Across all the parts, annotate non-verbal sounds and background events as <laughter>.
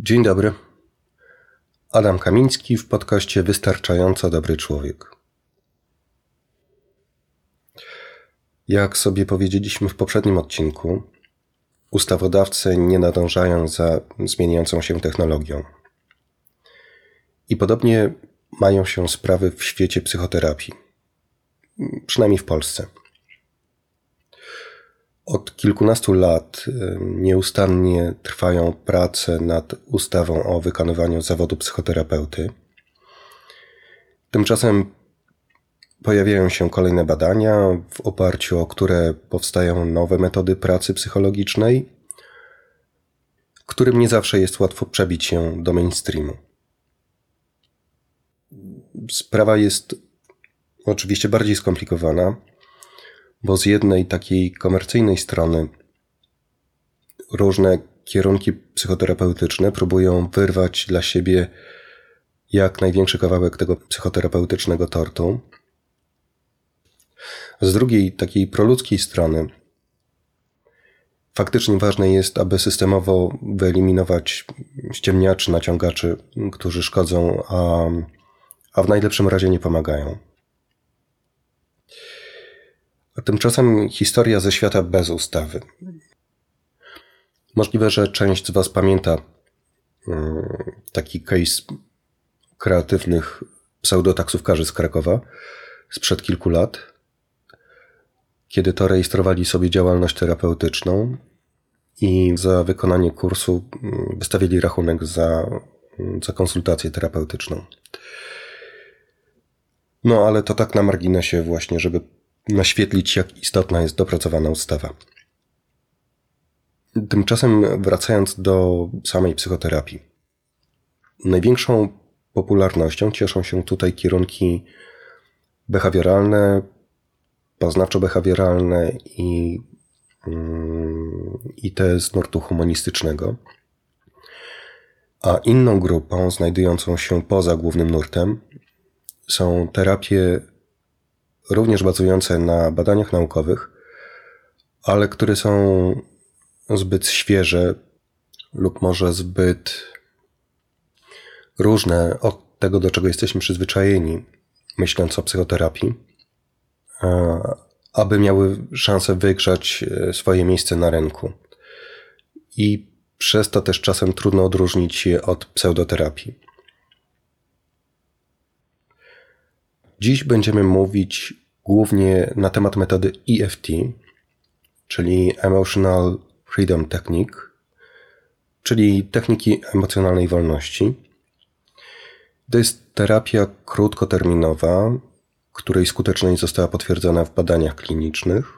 Dzień dobry. Adam Kamiński w podcaście Wystarczająco Dobry Człowiek. Jak sobie powiedzieliśmy w poprzednim odcinku, ustawodawcy nie nadążają za zmieniającą się technologią. I podobnie mają się sprawy w świecie psychoterapii, przynajmniej w Polsce. Od kilkunastu lat y, nieustannie trwają prace nad ustawą o wykonywaniu zawodu psychoterapeuty. Tymczasem pojawiają się kolejne badania, w oparciu o które powstają nowe metody pracy psychologicznej, którym nie zawsze jest łatwo przebić się do mainstreamu. Sprawa jest oczywiście bardziej skomplikowana bo z jednej takiej komercyjnej strony różne kierunki psychoterapeutyczne próbują wyrwać dla siebie jak największy kawałek tego psychoterapeutycznego tortu. Z drugiej, takiej proludzkiej strony, faktycznie ważne jest, aby systemowo wyeliminować ściemniaczy, naciągaczy, którzy szkodzą, a, a w najlepszym razie nie pomagają. A tymczasem historia ze świata bez ustawy. Możliwe, że część z Was pamięta mm, taki case kreatywnych pseudotaksówkarzy z Krakowa sprzed kilku lat, kiedy to rejestrowali sobie działalność terapeutyczną i za wykonanie kursu mm, wystawili rachunek za, mm, za konsultację terapeutyczną. No ale to tak na marginesie właśnie, żeby naświetlić, jak istotna jest dopracowana ustawa. Tymczasem wracając do samej psychoterapii. Największą popularnością cieszą się tutaj kierunki behawioralne, poznawczo-behawioralne i, mm, i te z nurtu humanistycznego. A inną grupą, znajdującą się poza głównym nurtem, są terapie również bazujące na badaniach naukowych, ale które są zbyt świeże lub może zbyt różne od tego, do czego jesteśmy przyzwyczajeni, myśląc o psychoterapii, aby miały szansę wygrzać e, swoje miejsce na rynku. I przez to też czasem trudno odróżnić je od pseudoterapii. Dziś będziemy mówić głównie na temat metody EFT, czyli Emotional Freedom Technique, czyli techniki emocjonalnej wolności. To jest terapia krótkoterminowa, której skuteczność została potwierdzona w badaniach klinicznych,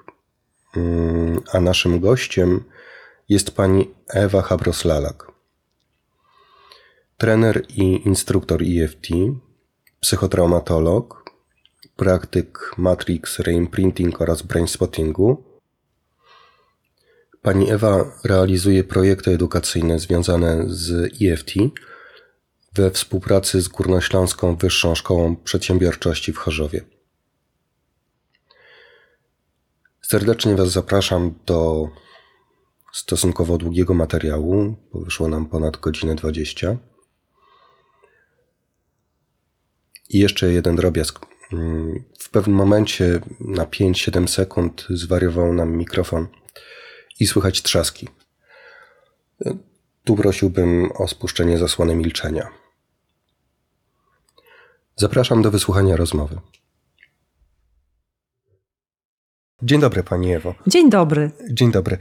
mm, a naszym gościem jest pani Ewa Habros-Lalak. Trener i instruktor EFT, psychotraumatolog, praktyk Matrix, Reimprinting oraz Brainspottingu. Pani Ewa realizuje projekty edukacyjne związane z EFT we współpracy z Górnośląską Wyższą Szkołą Przedsiębiorczości w Chorzowie. Serdecznie Was zapraszam do stosunkowo długiego materiału, bo wyszło nam ponad godzinę 20. I jeszcze jeden drobiazg. W pewnym momencie na 5-7 sekund zwariował nam mikrofon i słychać trzaski. Tu prosiłbym o spuszczenie zasłony milczenia. Zapraszam do wysłuchania rozmowy. Dzień dobry, Pani Ewo. Dzień dobry. Dzień dobry.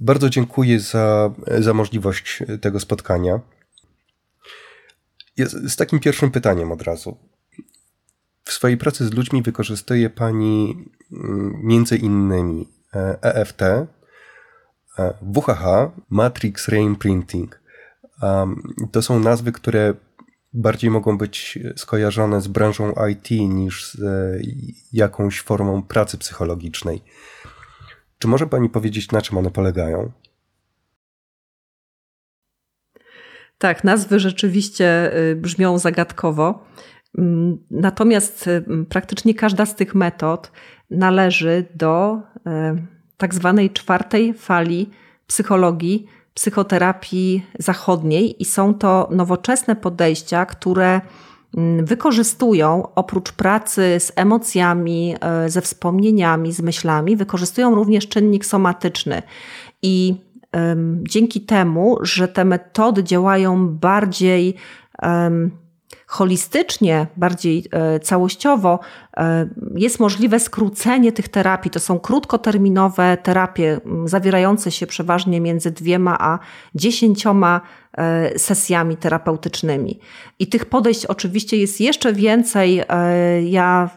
Bardzo dziękuję za, za możliwość tego spotkania. z takim pierwszym pytaniem od razu. W swojej pracy z ludźmi wykorzystuje Pani mm, między innymi EFT, e e, WHH, Matrix Reimprinting. To są nazwy, które bardziej mogą być skojarzone z branżą IT niż z e, jakąś formą pracy psychologicznej. Czy może Pani powiedzieć, na czym one polegają? Tak, nazwy rzeczywiście y, brzmią zagadkowo. Mm, natomiast y, praktycznie każda z tych metod należy do y, tak zwanej czwartej fali psychologii psychoterapii zachodniej i są to nowoczesne podejścia, które mm, wykorzystują oprócz pracy z emocjami, e, ze wspomnieniami, z myślami, wykorzystują również czynnik somatyczny. I dzięki temu, że te metody działają bardziej holistycznie, bardziej e, całościowo, e, jest możliwe skrócenie tych terapii. To są krótkoterminowe terapie, zawierające się przeważnie między dwiema a dziesięcioma e, sesjami terapeutycznymi. I tych podejść oczywiście jest jeszcze więcej. Ja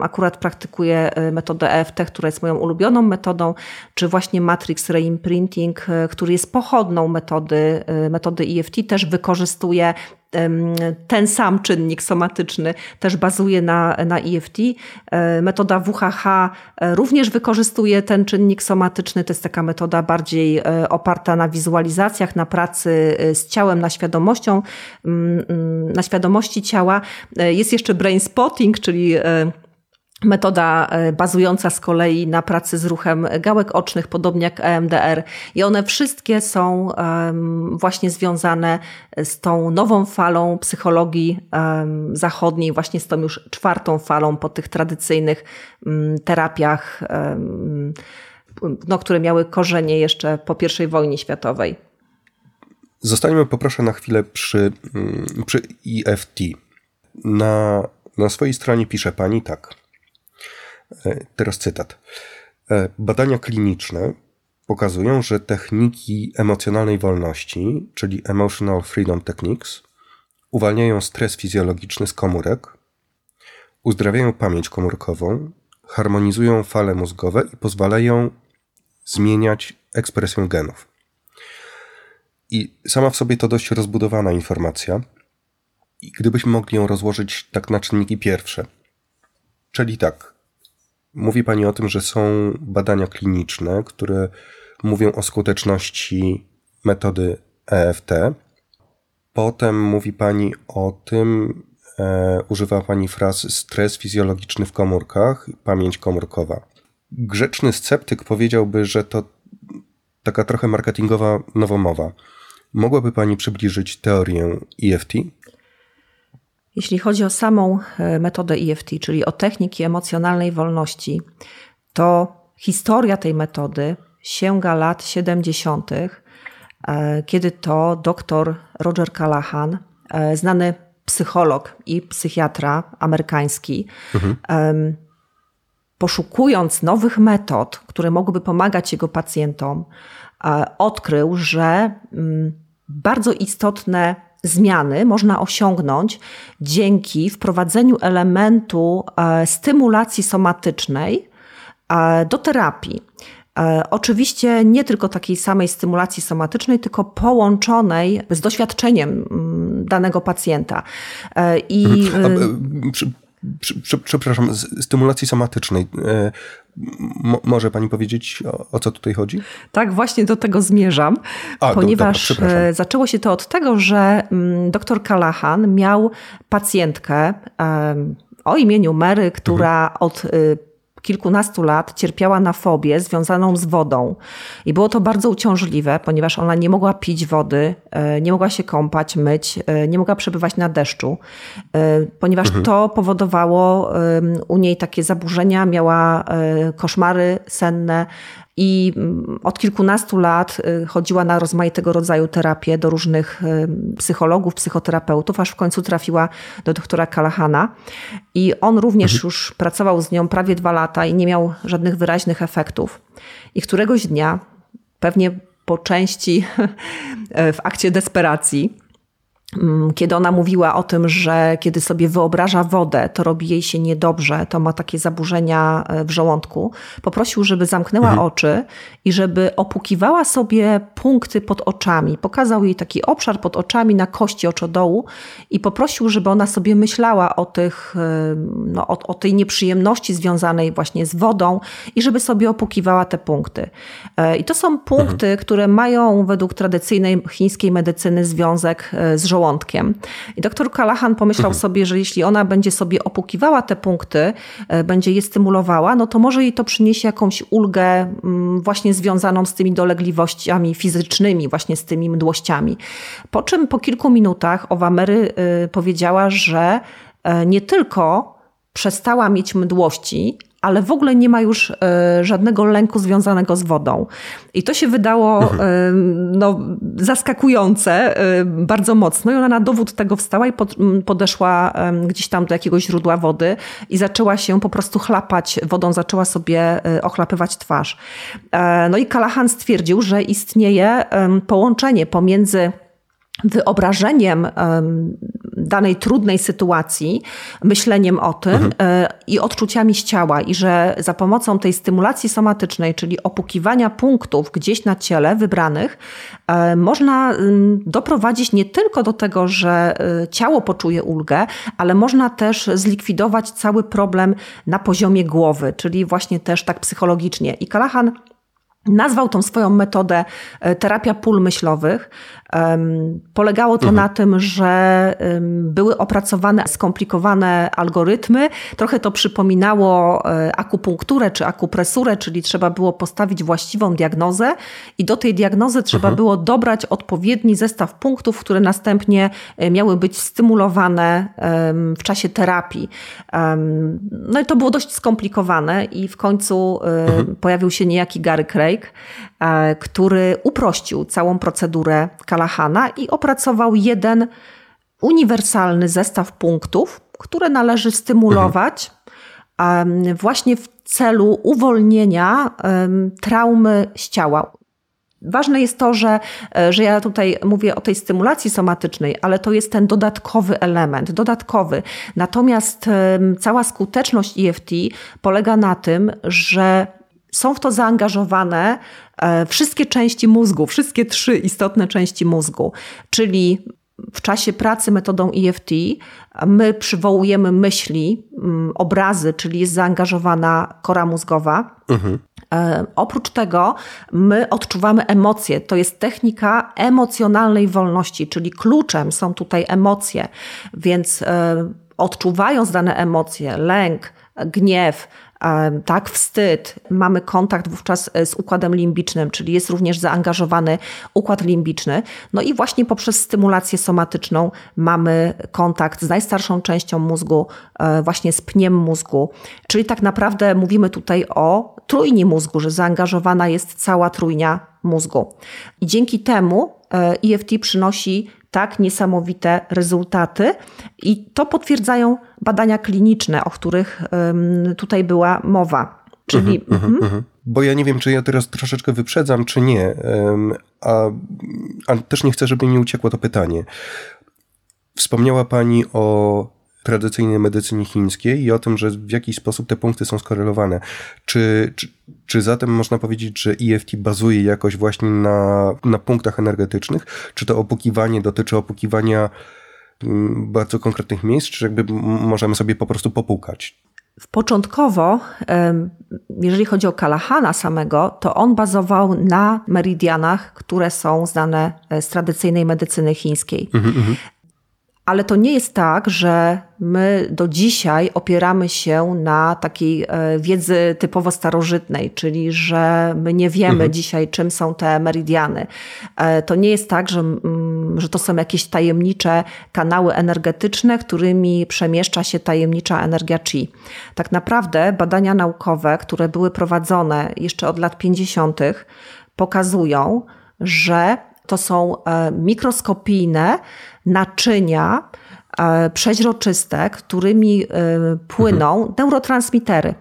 akurat praktykuję metodę EFT, która jest moją ulubioną metodą, czy właśnie Matrix Reimprinting, który jest pochodną metody, metody EFT, też wykorzystuje ten sam czynnik somatyczny też bazuje na, na EFT. E, metoda WHH e, również wykorzystuje ten czynnik somatyczny. To jest taka metoda bardziej e, oparta na wizualizacjach, na pracy z ciałem, na świadomością, na świadomości ciała. Jest jeszcze brain spotting, czyli Metoda e, bazująca z kolei na pracy z ruchem gałek ocznych, podobnie jak EMDR, i one wszystkie są właśnie związane z tą nową falą psychologii zachodniej, właśnie z tą już czwartą falą po tych tradycyjnych mm, terapiach, no, które miały korzenie jeszcze po I wojnie światowej. Zostańmy poproszę na chwilę przy, mm, przy EFT. Na, na swojej stronie pisze pani tak. E, teraz cytat. E, badania kliniczne pokazują, że techniki emocjonalnej wolności, czyli Emotional Freedom Techniques, uwalniają stres fizjologiczny z komórek, uzdrawiają pamięć komórkową, harmonizują fale mózgowe i pozwalają zmieniać ekspresję genów. I sama w sobie to dość rozbudowana informacja. I gdybyśmy mogli ją rozłożyć tak na czynniki pierwsze, czyli tak, Mówi Pani o tym, że są badania kliniczne, które mówią o skuteczności metody EFT. Potem mówi Pani o tym, e, używa Pani fraz stres fizjologiczny w komórkach, pamięć komórkowa. Grzeczny sceptyk powiedziałby, że to taka trochę marketingowa nowomowa. Mogłaby Pani przybliżyć teorię EFT? Jeśli chodzi o samą e, metodę EFT, czyli o techniki emocjonalnej wolności, to historia tej metody sięga lat 70., e, kiedy to dr Roger Callahan, e, znany psycholog i psychiatra amerykański, mhm. poszukując nowych metod, które mogłyby pomagać jego pacjentom, odkrył, że mm, bardzo istotne zmiany można osiągnąć dzięki wprowadzeniu elementu e, stymulacji somatycznej e, do terapii. E, oczywiście nie tylko takiej samej stymulacji somatycznej, tylko połączonej z doświadczeniem mm, danego pacjenta. I przepraszam, stymulacji somatycznej. może pani powiedzieć, o, o, co tutaj chodzi? Tak, właśnie do tego zmierzam, A, ponieważ dobra, e, zaczęło się to od tego, że mm, dr Callahan miał pacjentkę o imieniu Mary, która mhm. od y, kilkunastu lat cierpiała na fobię związaną z wodą. I było to bardzo uciążliwe, ponieważ ona nie mogła pić wody, e, nie mogła się kąpać, myć, e, nie mogła przebywać na deszczu, e, ponieważ mhm. to powodowało u niej takie zaburzenia, miała koszmary senne, i mm, od kilkunastu lat chodziła na rozmaitego rodzaju terapię do różnych psychologów, psychoterapeutów, aż w końcu trafiła do doktora Kalahana. I on również mhm. już pracował z nią prawie dwa lata i nie miał żadnych wyraźnych efektów. I któregoś dnia, pewnie po części <laughs> w akcie desperacji, kiedy ona mówiła o tym, że kiedy sobie wyobraża wodę, to robi jej się niedobrze, to ma takie zaburzenia e, w żołądku, poprosił, żeby zamknęła mhm. oczy i żeby opukiwała sobie punkty pod oczami. Pokazał jej taki obszar pod oczami na kości oczodołu i poprosił, żeby ona sobie myślała o, tych, e, no, o, o tej nieprzyjemności związanej właśnie z wodą i żeby sobie opukiwała te punkty. E, I to są punkty, mhm. które mają według tradycyjnej chińskiej medycyny związek z żołądkiem żołądkiem. I doktor Callahan pomyślał mhm. sobie, że jeśli ona będzie sobie opukiwała te punkty, będzie je stymulowała, no to może jej to przyniesie jakąś ulgę mm, właśnie związaną z tymi dolegliwościami fizycznymi, właśnie z tymi mdłościami. Po czym po kilku minutach owa Mary powiedziała, że nie tylko przestała mieć mdłości, ale w ogóle nie ma już e, żadnego lęku związanego z wodą. I to się wydało mhm. e, no, zaskakujące e, bardzo mocno. I ona na dowód tego wstała i podeszła gdzieś tam do jakiegoś źródła wody i zaczęła się po prostu chlapać wodą, zaczęła sobie ochlapywać twarz. No i Kalahan stwierdził, że istnieje połączenie pomiędzy wyobrażeniem danej trudnej sytuacji, myśleniem o tym mhm. E, i odczuciami z ciała, i że za pomocą tej stymulacji somatycznej, czyli opukiwania punktów gdzieś na ciele wybranych, e, można doprowadzić nie tylko do tego, że e, ciało poczuje ulgę, ale można też zlikwidować cały problem na poziomie głowy, czyli właśnie też tak psychologicznie. I Kalahan Nazwał tą swoją metodę terapia pól myślowych. Polegało to mhm. na tym, że były opracowane skomplikowane algorytmy. Trochę to przypominało e, akupunkturę czy akupresurę, czyli trzeba było postawić właściwą diagnozę i do tej diagnozy trzeba mhm. było dobrać odpowiedni zestaw punktów, które następnie e, miały być stymulowane w czasie terapii. No i to było dość skomplikowane i w końcu e, mhm. pojawił się niejaki Gary Craig, który uprościł całą procedurę Kalahana i opracował jeden uniwersalny zestaw punktów, które należy stymulować mhm. właśnie w celu uwolnienia traumy z ciała. Ważne jest to, że, e, że ja tutaj mówię o tej stymulacji somatycznej, ale to jest ten dodatkowy element, dodatkowy. Natomiast cała skuteczność EFT polega na tym, że są w to zaangażowane e, wszystkie części mózgu, wszystkie trzy istotne części mózgu, czyli w czasie pracy metodą EFT my przywołujemy myśli, mm, obrazy, czyli jest zaangażowana kora mózgowa. Mhm. E, oprócz tego my odczuwamy emocje. To jest technika emocjonalnej wolności, czyli kluczem są tutaj emocje. Więc e, odczuwając dane emocje, lęk, gniew, tak, wstyd. Mamy kontakt wówczas e, z układem limbicznym, czyli jest również zaangażowany układ limbiczny. No i właśnie poprzez stymulację somatyczną mamy kontakt z najstarszą częścią mózgu, e, właśnie z pniem mózgu. Czyli tak naprawdę mówimy tutaj o trójni mózgu, że zaangażowana jest cała trójnia mózgu. I dzięki temu EFT e przynosi tak niesamowite rezultaty i to potwierdzają badania kliniczne, o których tutaj była mowa. Czyli. Mhm, mhm, mhm. Bo ja nie wiem, czy ja teraz troszeczkę wyprzedzam, czy nie, a, a też nie chcę, żeby mi uciekło to pytanie. Wspomniała Pani o tradycyjnej medycynie chińskiej i o tym, że w jakiś sposób te punkty są skorelowane. Czy, czy, czy zatem można powiedzieć, że EFT bazuje jakoś właśnie na, na punktach energetycznych? Czy to opukiwanie dotyczy opukiwania mm, bardzo konkretnych miejsc, czy jakby możemy sobie po prostu popukać? Początkowo, jeżeli chodzi o Kalahana samego, to on bazował na meridianach, które są znane e, z tradycyjnej medycyny chińskiej. Mm -hmm. Ale to nie jest tak, że my do dzisiaj opieramy się na takiej e, wiedzy typowo starożytnej, czyli że my nie wiemy mhm. dzisiaj, czym są te meridiany. E, to nie jest tak, że, mm, że to są jakieś tajemnicze kanały energetyczne, którymi przemieszcza się tajemnicza energia chi. Tak naprawdę badania naukowe, które były prowadzone jeszcze od lat 50., pokazują, że to są e, mikroskopijne naczynia e, przeźroczyste, którymi e, płyną neurotransmitery.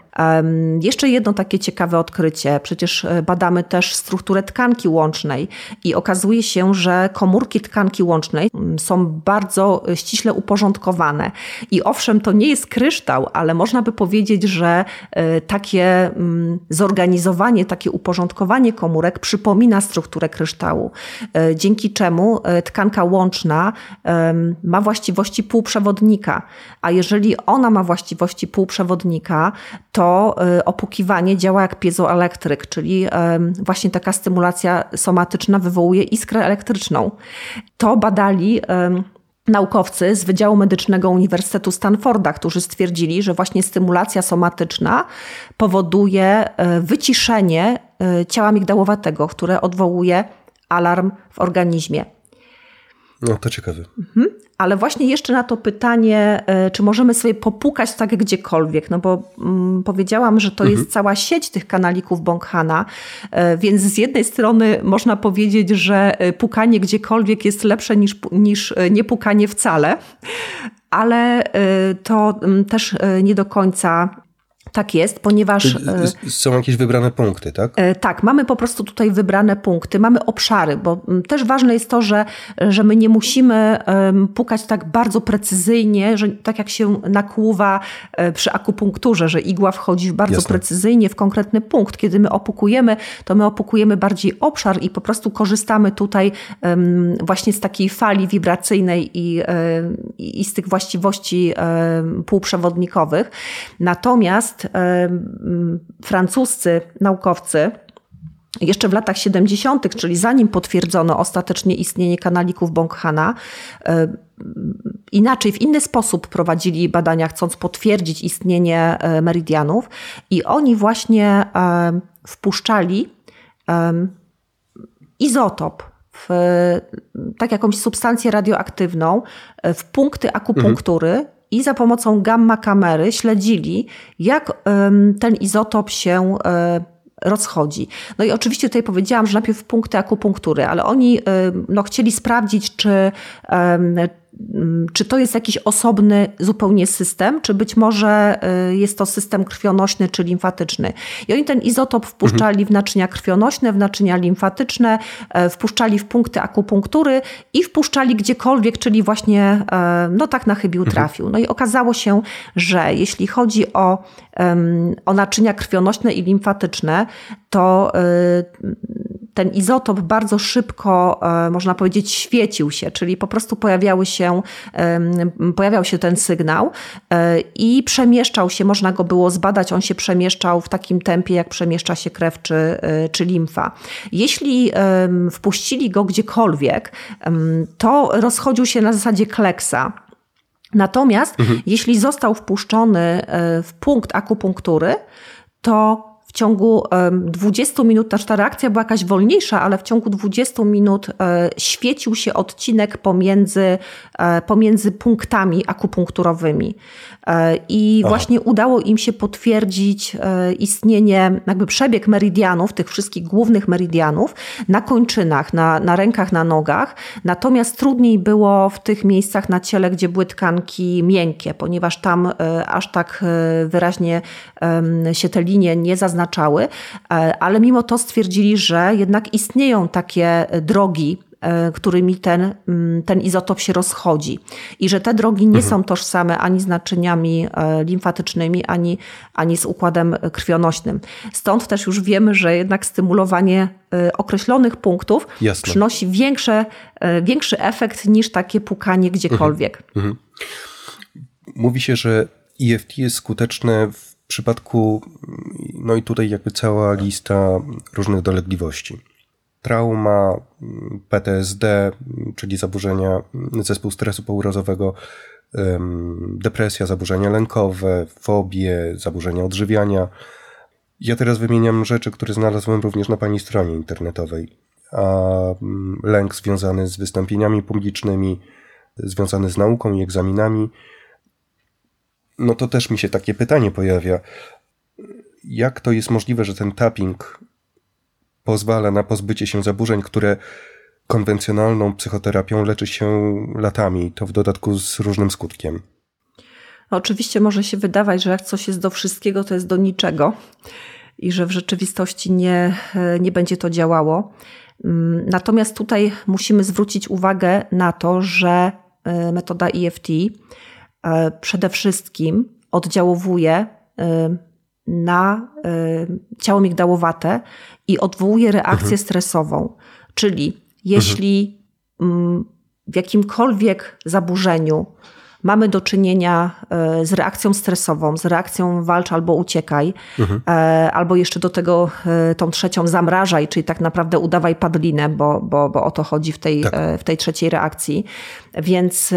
Jeszcze jedno takie ciekawe odkrycie. Przecież e, badamy też strukturę tkanki łącznej i okazuje się, że komórki tkanki łącznej mm, są bardzo e, ściśle uporządkowane. I owszem, to nie jest kryształ, ale można by powiedzieć, że e, takie mm, zorganizowanie, takie uporządkowanie komórek przypomina strukturę kryształu, dzięki czemu tkanka łączna ma właściwości półprzewodnika. A jeżeli ona ma właściwości półprzewodnika, to to y, opukiwanie działa jak piezoelektryk, czyli właśnie taka stymulacja somatyczna wywołuje iskrę elektryczną. To badali naukowcy z Wydziału Medycznego Uniwersytetu Stanforda, którzy stwierdzili, że właśnie stymulacja somatyczna powoduje e, wyciszenie e, ciała migdałowatego, które odwołuje alarm w organizmie. No to ciekawe. Mhm. Ale właśnie jeszcze na to pytanie, e, czy możemy sobie popukać tak gdziekolwiek, no bo mm, powiedziałam, że to mhm. jest cała sieć tych kanalików Bonghana, e, więc z jednej strony można powiedzieć, że e, pukanie gdziekolwiek jest lepsze niż, niż nie pukanie wcale, ale to mm, też nie do końca tak jest, ponieważ. E, są jakieś wybrane punkty, tak? E, tak, mamy po prostu tutaj wybrane punkty, mamy obszary, bo też ważne jest to, że, że my nie musimy pukać tak bardzo precyzyjnie, że tak jak się nakłuwa e, przy akupunkturze, że igła wchodzi bardzo Jasne. precyzyjnie w konkretny punkt. Kiedy my opukujemy, to my opukujemy bardziej obszar i po prostu korzystamy tutaj właśnie z takiej fali wibracyjnej i, i z tych właściwości półprzewodnikowych. Natomiast francuscy naukowcy jeszcze w latach 70., czyli zanim potwierdzono ostatecznie istnienie kanalików Bonghana, inaczej, w inny sposób prowadzili badania, chcąc potwierdzić istnienie e, meridianów, i oni właśnie wpuszczali izotop, w, tak jakąś substancję radioaktywną e, w punkty akupunktury, mhm i za pomocą gamma kamery śledzili, jak ten izotop się e, rozchodzi. No i oczywiście tutaj powiedziałam, że najpierw punkty akupunktury, ale oni no, chcieli sprawdzić, czy czy to jest jakiś osobny zupełnie system, czy być może y, jest to system krwionośny czy limfatyczny. I oni ten izotop wpuszczali mhm. w naczynia krwionośne, w naczynia limfatyczne, e, wpuszczali w punkty akupunktury i wpuszczali gdziekolwiek, czyli właśnie e, no tak na chybił mhm. trafił. No i okazało się, że jeśli chodzi o, o naczynia krwionośne i limfatyczne, to y, ten izotop bardzo szybko, e, można powiedzieć, świecił się, czyli po prostu pojawiały się, pojawiał się ten sygnał e, i przemieszczał się, można go było zbadać, on się przemieszczał w takim tempie, jak przemieszcza się krew czy, e, czy limfa. Jeśli wpuścili go gdziekolwiek, to rozchodził się na zasadzie kleksa. Natomiast mhm. jeśli został wpuszczony w punkt akupunktury, to ciągu 20 minut, też ta reakcja była jakaś wolniejsza, ale w ciągu 20 minut e, świecił się odcinek pomiędzy, e, pomiędzy punktami akupunkturowymi. E, I Aha. właśnie udało im się potwierdzić istnienie, jakby przebieg meridianów, tych wszystkich głównych meridianów na kończynach, na, na rękach, na nogach. Natomiast trudniej było w tych miejscach na ciele, gdzie były tkanki miękkie, ponieważ tam aż tak wyraźnie się te linie nie zaznaczały wyznaczały, e, ale mimo to stwierdzili, że jednak istnieją takie drogi, e, którymi ten, mm, ten izotop się rozchodzi. I że te drogi nie mhm. są tożsame ani z naczyniami e, limfatycznymi, ani, ani z układem krwionośnym. Stąd też już wiemy, że jednak stymulowanie określonych punktów Jasne. przynosi większe, większy efekt niż takie pukanie gdziekolwiek. Mhm. Mhm. Mówi się, że EFT jest skuteczne w w przypadku, no i tutaj jakby cała lista różnych dolegliwości. Trauma, PTSD, czyli zaburzenia zespół stresu pourazowego, depresja, zaburzenia lękowe, fobie, zaburzenia odżywiania. Ja teraz wymieniam rzeczy, które znalazłem również na Pani stronie internetowej. A lęk związany z wystąpieniami publicznymi, związany z nauką i egzaminami, no to też mi się takie pytanie pojawia. Jak to jest możliwe, że ten tapping pozwala na pozbycie się zaburzeń, które konwencjonalną psychoterapią leczy się latami, to w dodatku z różnym skutkiem? No, oczywiście może się wydawać, że jak coś jest do wszystkiego, to jest do niczego i że w rzeczywistości nie, nie będzie to działało. Mm, natomiast tutaj musimy zwrócić uwagę na to, że e, metoda EFT przede wszystkim oddziałowuje e, na e, ciało migdałowate i odwołuje reakcję mhm. stresową. Czyli jeśli mhm. w jakimkolwiek zaburzeniu mamy do czynienia z reakcją stresową, z reakcją walcz albo uciekaj, mhm. albo jeszcze do tego tą trzecią zamrażaj, czyli tak naprawdę udawaj padlinę, bo, bo, bo o to chodzi w tej, tak. w tej trzeciej reakcji. Więc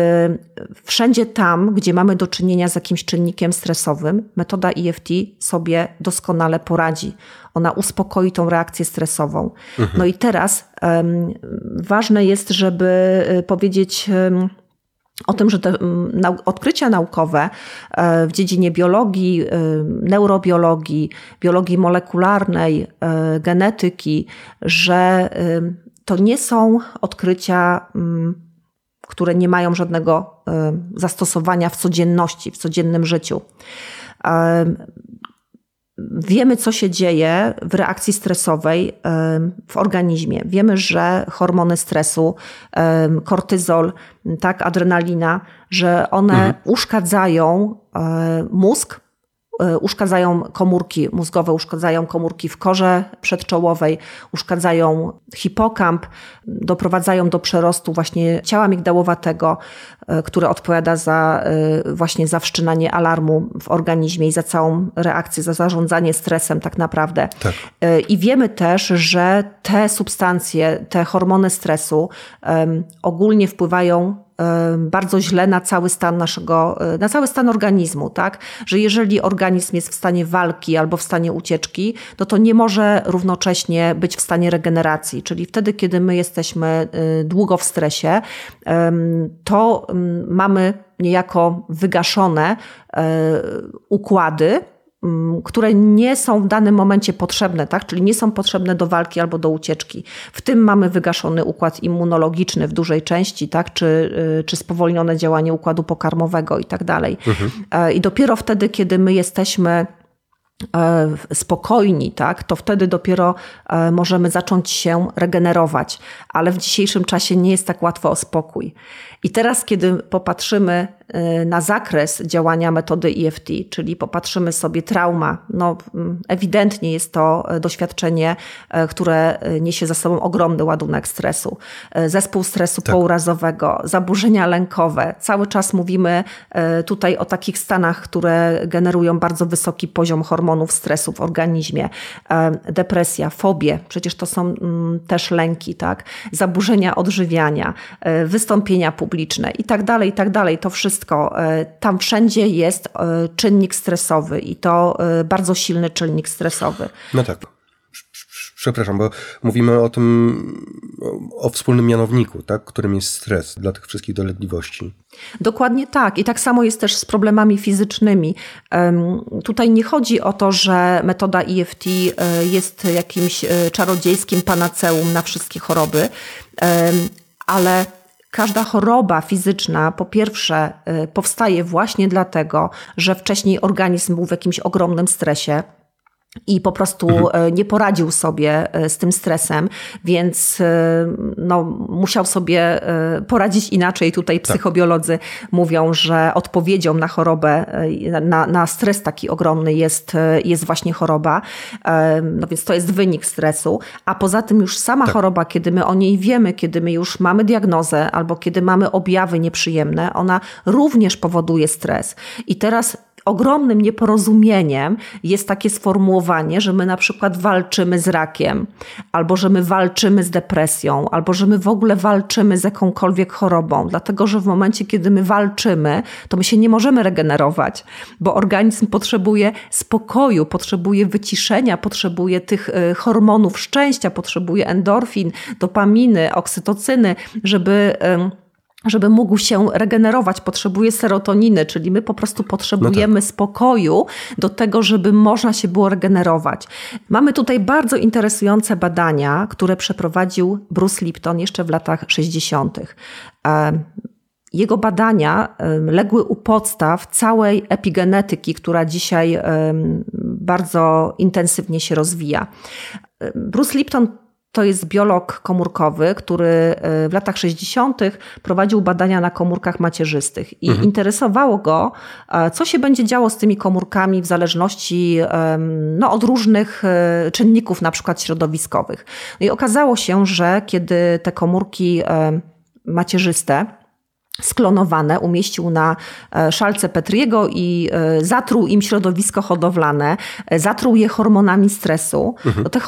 wszędzie tam, gdzie mamy do czynienia z jakimś czynnikiem stresowym, metoda EFT sobie doskonale poradzi. Ona uspokoi tą reakcję stresową. Mhm. No i teraz um, ważne jest, żeby powiedzieć. Um, o tym, że te odkrycia naukowe e, w dziedzinie biologii, y, neurobiologii, biologii molekularnej, e, genetyki, że to nie są odkrycia, które nie mają żadnego zastosowania w codzienności, w codziennym życiu. Wiemy, co się dzieje w reakcji stresowej w organizmie. Wiemy, że hormony stresu, kortyzol, tak, adrenalina, że one mhm. uszkadzają mózg, E, uszkadzają komórki mózgowe, uszkadzają komórki w korze przedczołowej, uszkadzają hipokamp, doprowadzają do przerostu właśnie ciała migdałowatego, e, które odpowiada za e, właśnie za wszczynanie alarmu w organizmie i za całą reakcję, za zarządzanie stresem tak naprawdę. Tak. I wiemy też, że te substancje, te hormony stresu ogólnie wpływają bardzo źle na cały stan naszego, e, na cały stan organizmu, tak? Że jeżeli organizm jest w stanie walki albo w stanie ucieczki, no to nie może równocześnie być w stanie regeneracji. Czyli wtedy, kiedy my jesteśmy e, długo w stresie, to mamy niejako wygaszone e, układy, które nie są w danym momencie potrzebne, tak? czyli nie są potrzebne do walki albo do ucieczki. W tym mamy wygaszony układ immunologiczny w dużej części, tak? czy, y, czy spowolnione działanie układu pokarmowego i tak dalej. Mhm. E, I dopiero wtedy, kiedy my jesteśmy e, spokojni, tak, to wtedy dopiero e, możemy zacząć się regenerować. Ale w dzisiejszym czasie nie jest tak łatwo o spokój. I teraz, kiedy popatrzymy na zakres działania metody EFT, czyli popatrzymy sobie trauma, no mm, ewidentnie jest to e, doświadczenie, e, które e, niesie za sobą ogromny ładunek stresu. Zespół stresu tak. pourazowego, zaburzenia lękowe. Cały czas mówimy tutaj o takich stanach, które generują bardzo wysoki poziom hormonów stresu w organizmie. Depresja, fobie, przecież to są mm, też lęki, tak? Zaburzenia odżywiania, wystąpienia publiczne i tak dalej, i tak dalej. To wszystko, e, tam wszędzie jest e, czynnik stresowy i to e, bardzo silny czynnik stresowy. No tak. Przepraszam, bo mówimy o tym, o wspólnym mianowniku, tak, którym jest stres dla tych wszystkich dolegliwości. Dokładnie tak. I tak samo jest też z problemami fizycznymi. Tutaj nie chodzi o to, że metoda EFT jest jakimś czarodziejskim panaceum na wszystkie choroby, ale Każda choroba fizyczna, po pierwsze, y, powstaje właśnie dlatego, że wcześniej organizm był w jakimś ogromnym stresie, i po prostu mhm. E, nie poradził sobie e, z tym stresem, więc e, no, musiał sobie poradzić inaczej. Tutaj tak. psychobiolodzy tak. mówią, że odpowiedzią na chorobę, na, na stres taki ogromny jest, jest właśnie choroba. No więc to jest wynik stresu. A poza tym już sama tak. choroba, kiedy my o niej wiemy, kiedy my już mamy diagnozę albo kiedy mamy objawy nieprzyjemne, ona również powoduje stres. I teraz ogromnym nieporozumieniem jest takie sformułowanie, że my na przykład walczymy z rakiem, albo że my walczymy z depresją, albo że my w ogóle walczymy z jakąkolwiek chorobą, dlatego że w momencie, kiedy my walczymy, to my się nie możemy regenerować, bo organizm potrzebuje spokoju, potrzebuje wyciszenia, potrzebuje tych y, hormonów szczęścia, potrzebuje endorfin, dopaminy, oksytocyny, żeby żeby mógł się regenerować, potrzebuje serotoniny, czyli my po prostu potrzebujemy no tak. spokoju do tego, żeby można się było regenerować. Mamy tutaj bardzo interesujące badania, które przeprowadził Bruce Lipton jeszcze w latach 60. Jego badania legły u podstaw całej epigenetyki, która dzisiaj bardzo intensywnie się rozwija. Bruce Lipton to jest biolog komórkowy, który e, w latach 60. prowadził badania na komórkach macierzystych i mhm. interesowało go, e, co się będzie działo z tymi komórkami w zależności no, od różnych e, czynników, na przykład środowiskowych. No I okazało się, że kiedy te komórki macierzyste sklonowane umieścił na e, szalce Petriego i e, zatruł im środowisko hodowlane, e, zatruł je hormonami stresu, mhm. to te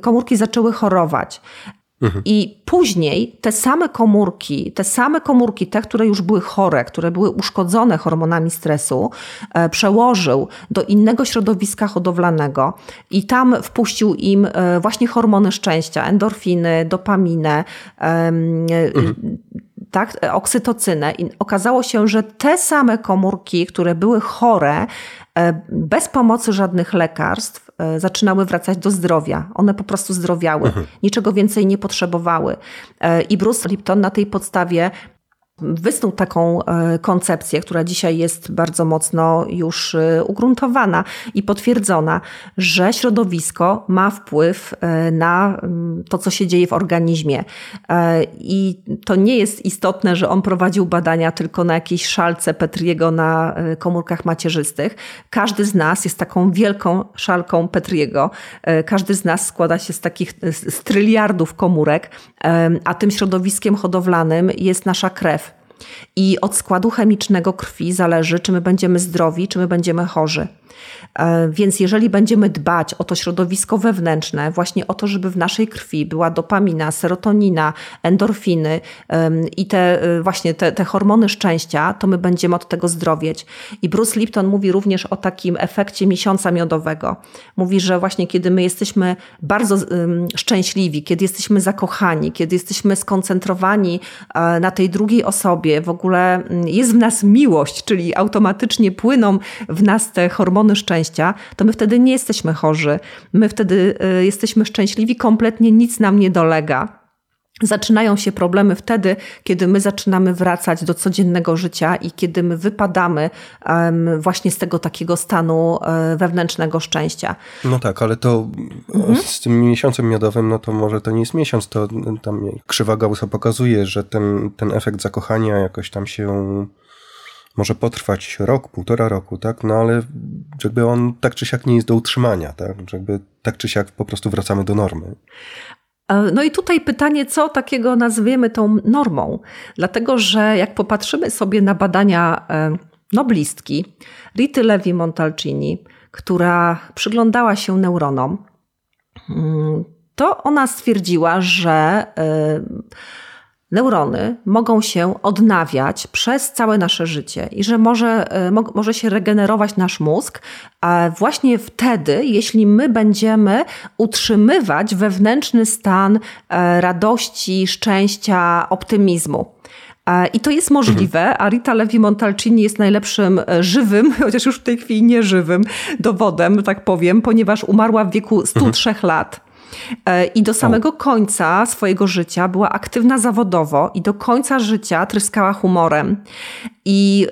komórki zaczęły chorować. Mhm. I później te same komórki, te same komórki, te, które już były chore, które były uszkodzone hormonami stresu, przełożył do innego środowiska hodowlanego i tam wpuścił im właśnie hormony szczęścia, endorfiny, dopaminę, mhm tak, oksytocynę. I okazało się, że te same komórki, które były chore, e, bez pomocy żadnych lekarstw, e, zaczynały wracać do zdrowia. One po prostu zdrowiały, mhm. niczego więcej nie potrzebowały. E, I Bruce Lipton na tej podstawie wysnuł taką e, koncepcję, która dzisiaj jest bardzo mocno już e, ugruntowana i potwierdzona, że środowisko ma wpływ e, na mm, to, co się dzieje w organizmie. I to nie jest istotne, że on prowadził badania tylko na jakiejś szalce Petriego na komórkach macierzystych. Każdy z nas jest taką wielką szalką Petriego. Każdy z nas składa się z takich z tryliardów komórek, a tym środowiskiem hodowlanym jest nasza krew i od składu chemicznego krwi zależy, czy my będziemy zdrowi, czy my będziemy chorzy. E, więc jeżeli będziemy dbać o to środowisko wewnętrzne, właśnie o to, żeby w naszej krwi była dopamina, serotonina, endorfiny i te e, właśnie te, te hormony szczęścia, to my będziemy od tego zdrowieć. I Bruce Lipton mówi również o takim efekcie miesiąca miodowego. Mówi, że właśnie kiedy my jesteśmy bardzo szczęśliwi, kiedy jesteśmy zakochani, kiedy jesteśmy skoncentrowani e, na tej drugiej osobie, w ogóle jest w nas miłość, czyli automatycznie płyną w nas te hormony szczęścia, to my wtedy nie jesteśmy chorzy. My wtedy y, jesteśmy szczęśliwi, kompletnie nic nam nie dolega. Zaczynają się problemy wtedy, kiedy my zaczynamy wracać do codziennego życia i kiedy my wypadamy właśnie z tego takiego stanu um, wewnętrznego szczęścia. No tak, ale to mhm. z tym miesiącem miodowym, no to może to nie jest miesiąc, to tam krzywa Gaussa pokazuje, że ten, ten efekt zakochania jakoś tam się może potrwać rok, półtora roku, tak? No ale jakby on tak czy siak nie jest do utrzymania, tak? Jakby tak czy siak po prostu wracamy do normy. E, no i tutaj pytanie, co takiego nazwiemy tą normą? Dlatego, że jak popatrzymy sobie na badania e, noblistki Rity Levi Montalcini, która przyglądała się neuronom, mm, to ona stwierdziła, że e, neurony mogą się odnawiać przez całe nasze życie i że może, e, może się regenerować nasz mózg właśnie wtedy, jeśli my będziemy utrzymywać wewnętrzny stan e, radości, szczęścia, optymizmu. E, I to jest możliwe, mhm. a Rita Levi Montalcini jest najlepszym żywym, <laughs> chociaż już w tej chwili nieżywym dowodem, tak powiem, ponieważ umarła w wieku 103 mhm. lat. E, I do samego końca swojego życia była aktywna zawodowo i do końca życia tryskała humorem. I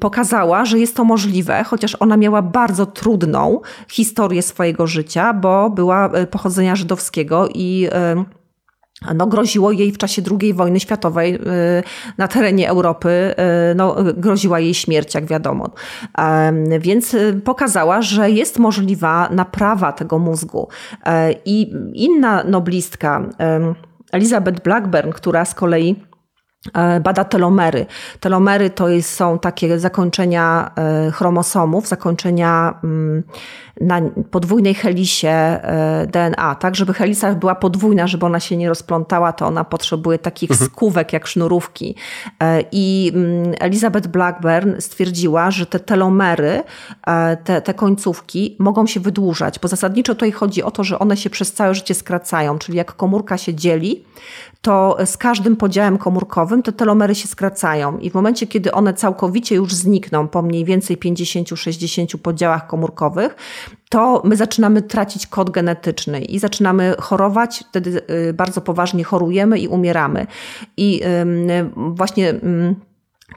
pokazała, że jest to możliwe, chociaż ona miała bardzo trudną historię swojego życia, bo była e, pochodzenia żydowskiego i no, groziło jej w czasie II wojny światowej y, na terenie Europy, y, no, groziła jej śmierć, jak wiadomo. Więc y, pokazała, że jest możliwa naprawa tego mózgu. E, I inna noblistka, Elizabeth Blackburn, która z kolei bada telomery. Telomery to jest, są takie zakończenia e, chromosomów, zakończenia mm, na podwójnej helisie e, DNA, tak, żeby helisa była podwójna, żeby ona się nie rozplątała, to ona potrzebuje takich mhm. skówek jak sznurówki. E, I mm, Elizabeth Blackburn stwierdziła, że te telomery, e, te, te końcówki mogą się wydłużać, bo zasadniczo tutaj chodzi o to, że one się przez całe życie skracają, czyli jak komórka się dzieli, to z każdym podziałem komórkowym te telomery się skracają i w momencie, kiedy one całkowicie już znikną po mniej więcej 50-60 podziałach komórkowych, to my zaczynamy tracić kod genetyczny i zaczynamy chorować, wtedy y, bardzo poważnie chorujemy i umieramy. I właśnie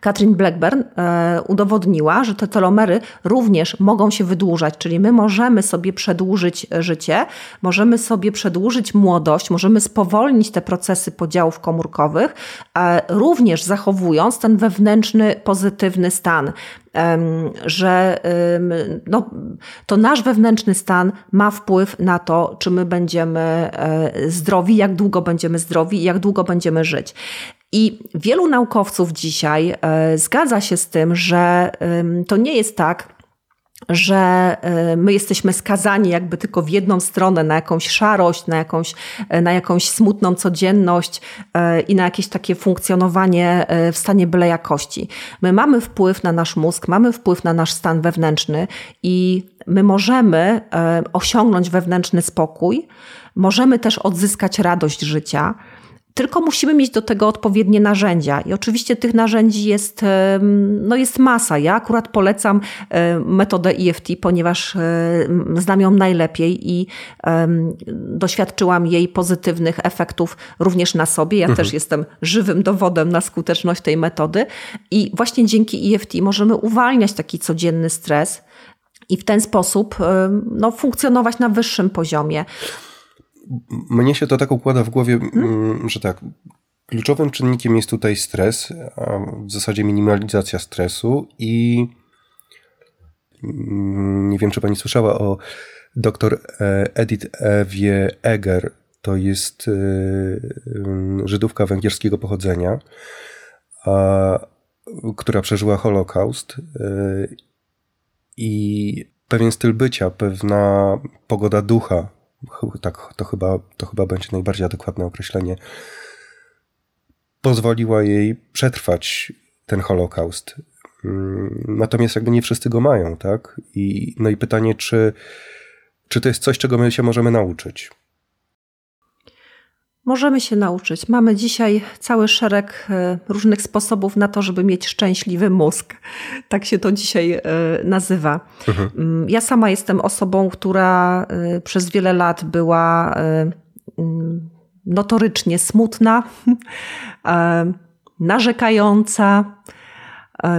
Katrin Blackburn e, udowodniła, że te telomery również mogą się wydłużać, czyli my możemy sobie przedłużyć życie, możemy sobie przedłużyć młodość, możemy spowolnić te procesy podziałów komórkowych, e, również zachowując ten wewnętrzny, pozytywny stan że no, to nasz wewnętrzny stan ma wpływ na to, czy my będziemy e, zdrowi, jak długo będziemy zdrowi jak długo będziemy żyć. I wielu naukowców dzisiaj zgadza się z tym, że to nie jest tak, że e, my jesteśmy skazani jakby tylko w jedną stronę, na jakąś szarość, na jakąś, e, na jakąś smutną codzienność e, i na jakieś takie funkcjonowanie w stanie byle jakości. My mamy wpływ na nasz mózg, mamy wpływ na nasz stan wewnętrzny i my możemy osiągnąć wewnętrzny spokój, możemy też odzyskać radość życia. Tylko musimy mieć do tego odpowiednie narzędzia. I oczywiście tych narzędzi jest, no jest masa. Ja akurat polecam metodę EFT, ponieważ znam ją najlepiej i doświadczyłam jej pozytywnych efektów również na sobie. Ja mhm. też jestem żywym dowodem na skuteczność tej metody. I właśnie dzięki EFT możemy uwalniać taki codzienny stres i w ten sposób no, funkcjonować na wyższym poziomie mnie się to tak układa w głowie, hmm? że tak, kluczowym czynnikiem jest tutaj stres, a w zasadzie minimalizacja stresu i mm, nie wiem, czy pani słyszała o dr e, Edith Ewie Eger. To jest e, mm, Żydówka węgierskiego pochodzenia, a, która przeżyła Holokaust i pewien styl bycia, pewna pogoda ducha, tak, to chyba, to chyba będzie najbardziej adekwatne określenie, pozwoliła jej przetrwać ten Holokaust. Mm, natomiast jakby nie wszyscy go mają, tak? I, no i pytanie, czy, czy to jest coś, czego my się możemy nauczyć? Możemy się nauczyć. Mamy dzisiaj cały szereg e, różnych sposobów na to, żeby mieć szczęśliwy mózg. Tak się to dzisiaj e, nazywa. Mhm. Mm, ja sama jestem osobą, która e, przez wiele lat była mm, notorycznie smutna, <laughs> narzekająca.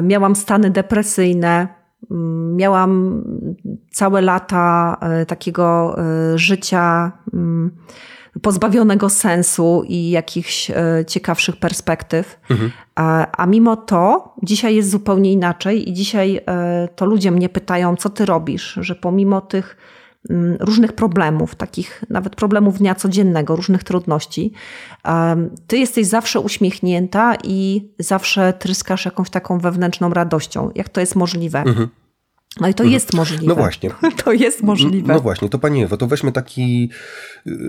Miałam stany depresyjne. Mm, miałam całe lata takiego życia pozbawionego sensu i jakichś e, ciekawszych perspektyw. Mhm. A, a, mimo to dzisiaj jest zupełnie inaczej i dzisiaj e, to ludzie mnie pytają, co ty robisz, że pomimo tych mm, różnych problemów, takich nawet problemów dnia codziennego, różnych trudności, ty jesteś zawsze uśmiechnięta i zawsze tryskasz jakąś taką wewnętrzną radością. Jak to jest możliwe? Mhm. No i to mhm. jest możliwe. No właśnie. <laughs> To jest możliwe. No właśnie, to Pani Ewo, to weźmy taki,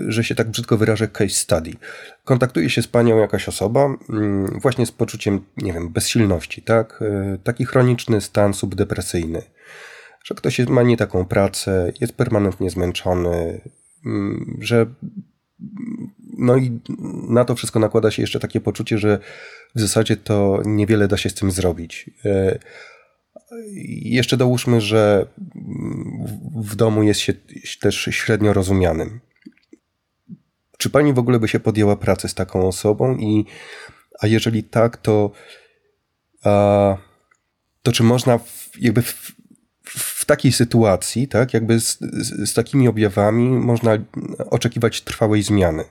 że się tak brzydko wyrażę, case study. Kontaktuje się z Panią jakaś osoba mm, właśnie z poczuciem, nie wiem, bezsilności, tak? E, taki chroniczny stan subdepresyjny. Że ktoś ma nie taką pracę, jest permanentnie zmęczony, mm, że no i na to wszystko nakłada się jeszcze takie poczucie, że w zasadzie to niewiele da się z tym zrobić. Jeszcze dołóżmy, że w domu jest się też średnio rozumianym. Czy pani w ogóle by się podjęła pracy z taką osobą? I, a jeżeli tak, to, a, to czy można w, jakby w, w takiej sytuacji, tak, jakby z, z, z takimi objawami można oczekiwać trwałej zmiany?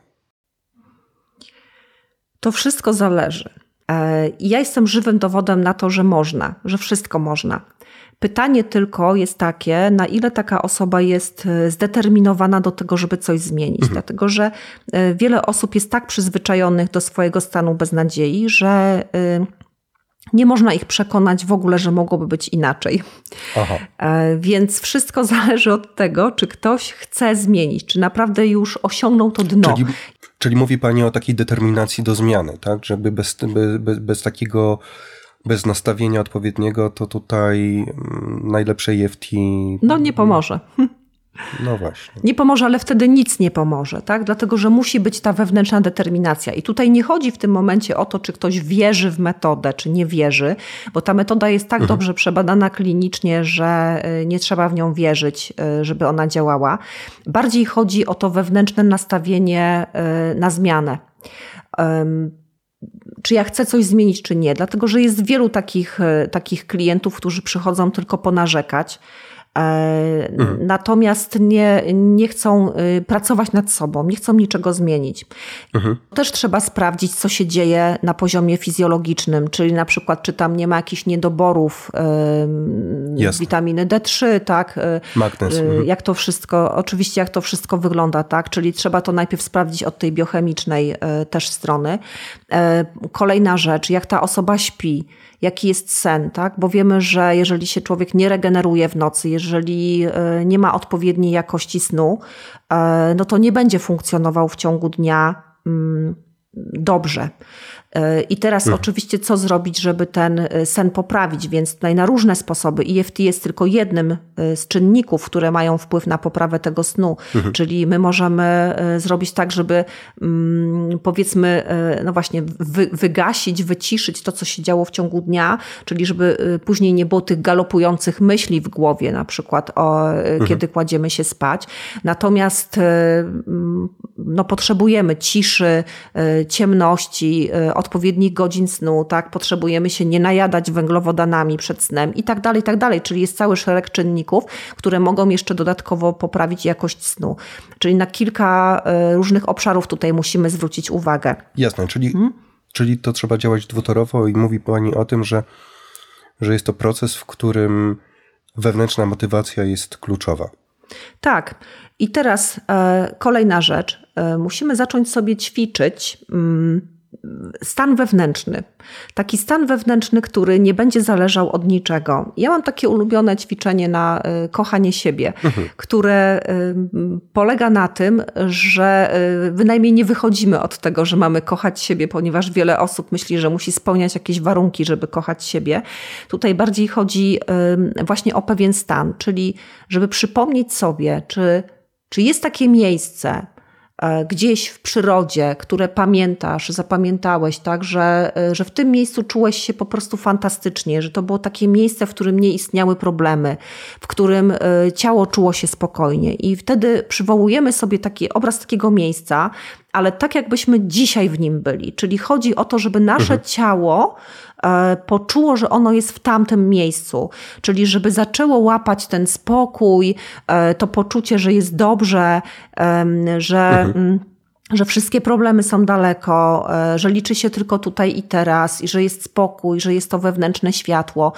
To wszystko zależy. E, I ja jestem żywym dowodem na to, że można, że wszystko można. Pytanie tylko jest takie, na ile taka osoba jest e, zdeterminowana do tego, żeby coś zmienić. Mhm. Dlatego, że e, wiele osób jest tak przyzwyczajonych do swojego stanu beznadziei, że nie można ich przekonać w ogóle, że mogłoby być inaczej. Aha. Więc wszystko <laughs> zależy od tego, czy ktoś chce zmienić, czy naprawdę już osiągnął to dno. Czyli Czyli mówi Pani o takiej determinacji do zmiany, tak? Żeby bez, bez, bez takiego, bez nastawienia odpowiedniego, to tutaj mm, najlepsze EFT... No nie pomoże. No właśnie. Nie pomoże, ale wtedy nic nie pomoże, tak? Dlatego, że musi być ta wewnętrzna determinacja. I tutaj nie chodzi w tym momencie o to, czy ktoś wierzy w metodę, czy nie wierzy, bo ta metoda jest tak mhm. dobrze przebadana klinicznie, że y, nie trzeba w nią wierzyć, y, żeby ona działała. Bardziej chodzi o to wewnętrzne nastawienie y, na zmianę czy ja chcę coś zmienić, czy nie. Dlatego, że jest wielu takich, takich klientów, którzy przychodzą tylko ponarzekać Mhm. Natomiast nie, nie chcą pracować nad sobą, nie chcą niczego zmienić. Mhm. Też trzeba sprawdzić, co się dzieje na poziomie fizjologicznym, czyli na przykład, czy tam nie ma jakichś niedoborów witaminy D3, tak? Magnez. Mhm. Jak to wszystko, oczywiście jak to wszystko wygląda, tak? Czyli trzeba to najpierw sprawdzić od tej biochemicznej też strony. Kolejna rzecz, jak ta osoba śpi jaki jest sen, tak? Bo wiemy, że jeżeli się człowiek nie regeneruje w nocy, jeżeli e, nie ma odpowiedniej jakości snu, e, no to nie będzie funkcjonował w ciągu dnia mm, dobrze. I teraz mhm. oczywiście co zrobić, żeby ten e, sen poprawić, więc tutaj na różne sposoby. EFT jest tylko jednym e, z czynników, które mają wpływ na poprawę tego snu, mhm. czyli my możemy e, zrobić tak, żeby mm, powiedzmy, no właśnie wy, wygasić, wyciszyć to, co się działo w ciągu dnia, czyli żeby później nie było tych galopujących myśli w głowie, na przykład o, mhm. kiedy kładziemy się spać. Natomiast no, potrzebujemy ciszy, ciemności, odpowiednich godzin snu, tak? Potrzebujemy się nie najadać węglowodanami przed snem i tak dalej, i tak dalej. Czyli jest cały szereg czynników, które mogą jeszcze dodatkowo poprawić jakość snu. Czyli na kilka e, różnych obszarów tutaj musimy zwrócić uwagę. Jasne, czyli, hmm? czyli to trzeba działać dwutorowo i mówi Pani o tym, że, że jest to proces, w którym wewnętrzna motywacja jest kluczowa. Tak. I teraz e, kolejna rzecz. E, musimy zacząć sobie ćwiczyć. Mm, stan wewnętrzny. Taki stan wewnętrzny, który nie będzie zależał od niczego. Ja mam takie ulubione ćwiczenie na y, kochanie siebie, mhm. które y, polega na tym, że y, bynajmniej nie wychodzimy od tego, że mamy kochać siebie, ponieważ wiele osób myśli, że musi spełniać jakieś warunki, żeby kochać siebie. Tutaj bardziej chodzi właśnie o pewien stan, czyli żeby przypomnieć sobie, czy, czy jest takie miejsce, gdzieś w przyrodzie, które pamiętasz, zapamiętałeś, tak, że, e, że w tym miejscu czułeś się po prostu fantastycznie, że to było takie miejsce, w którym nie istniały problemy, w którym e, ciało czuło się spokojnie. I wtedy przywołujemy sobie taki obraz takiego miejsca, ale tak jakbyśmy dzisiaj w nim byli. Czyli chodzi o to, żeby nasze mhm. ciało E, poczuło, że ono jest w tamtym miejscu, czyli żeby zaczęło łapać ten spokój, e, to poczucie, że jest dobrze, że. Mhm że wszystkie problemy są daleko, e, że liczy się tylko tutaj i teraz, i że jest spokój, że jest to wewnętrzne światło.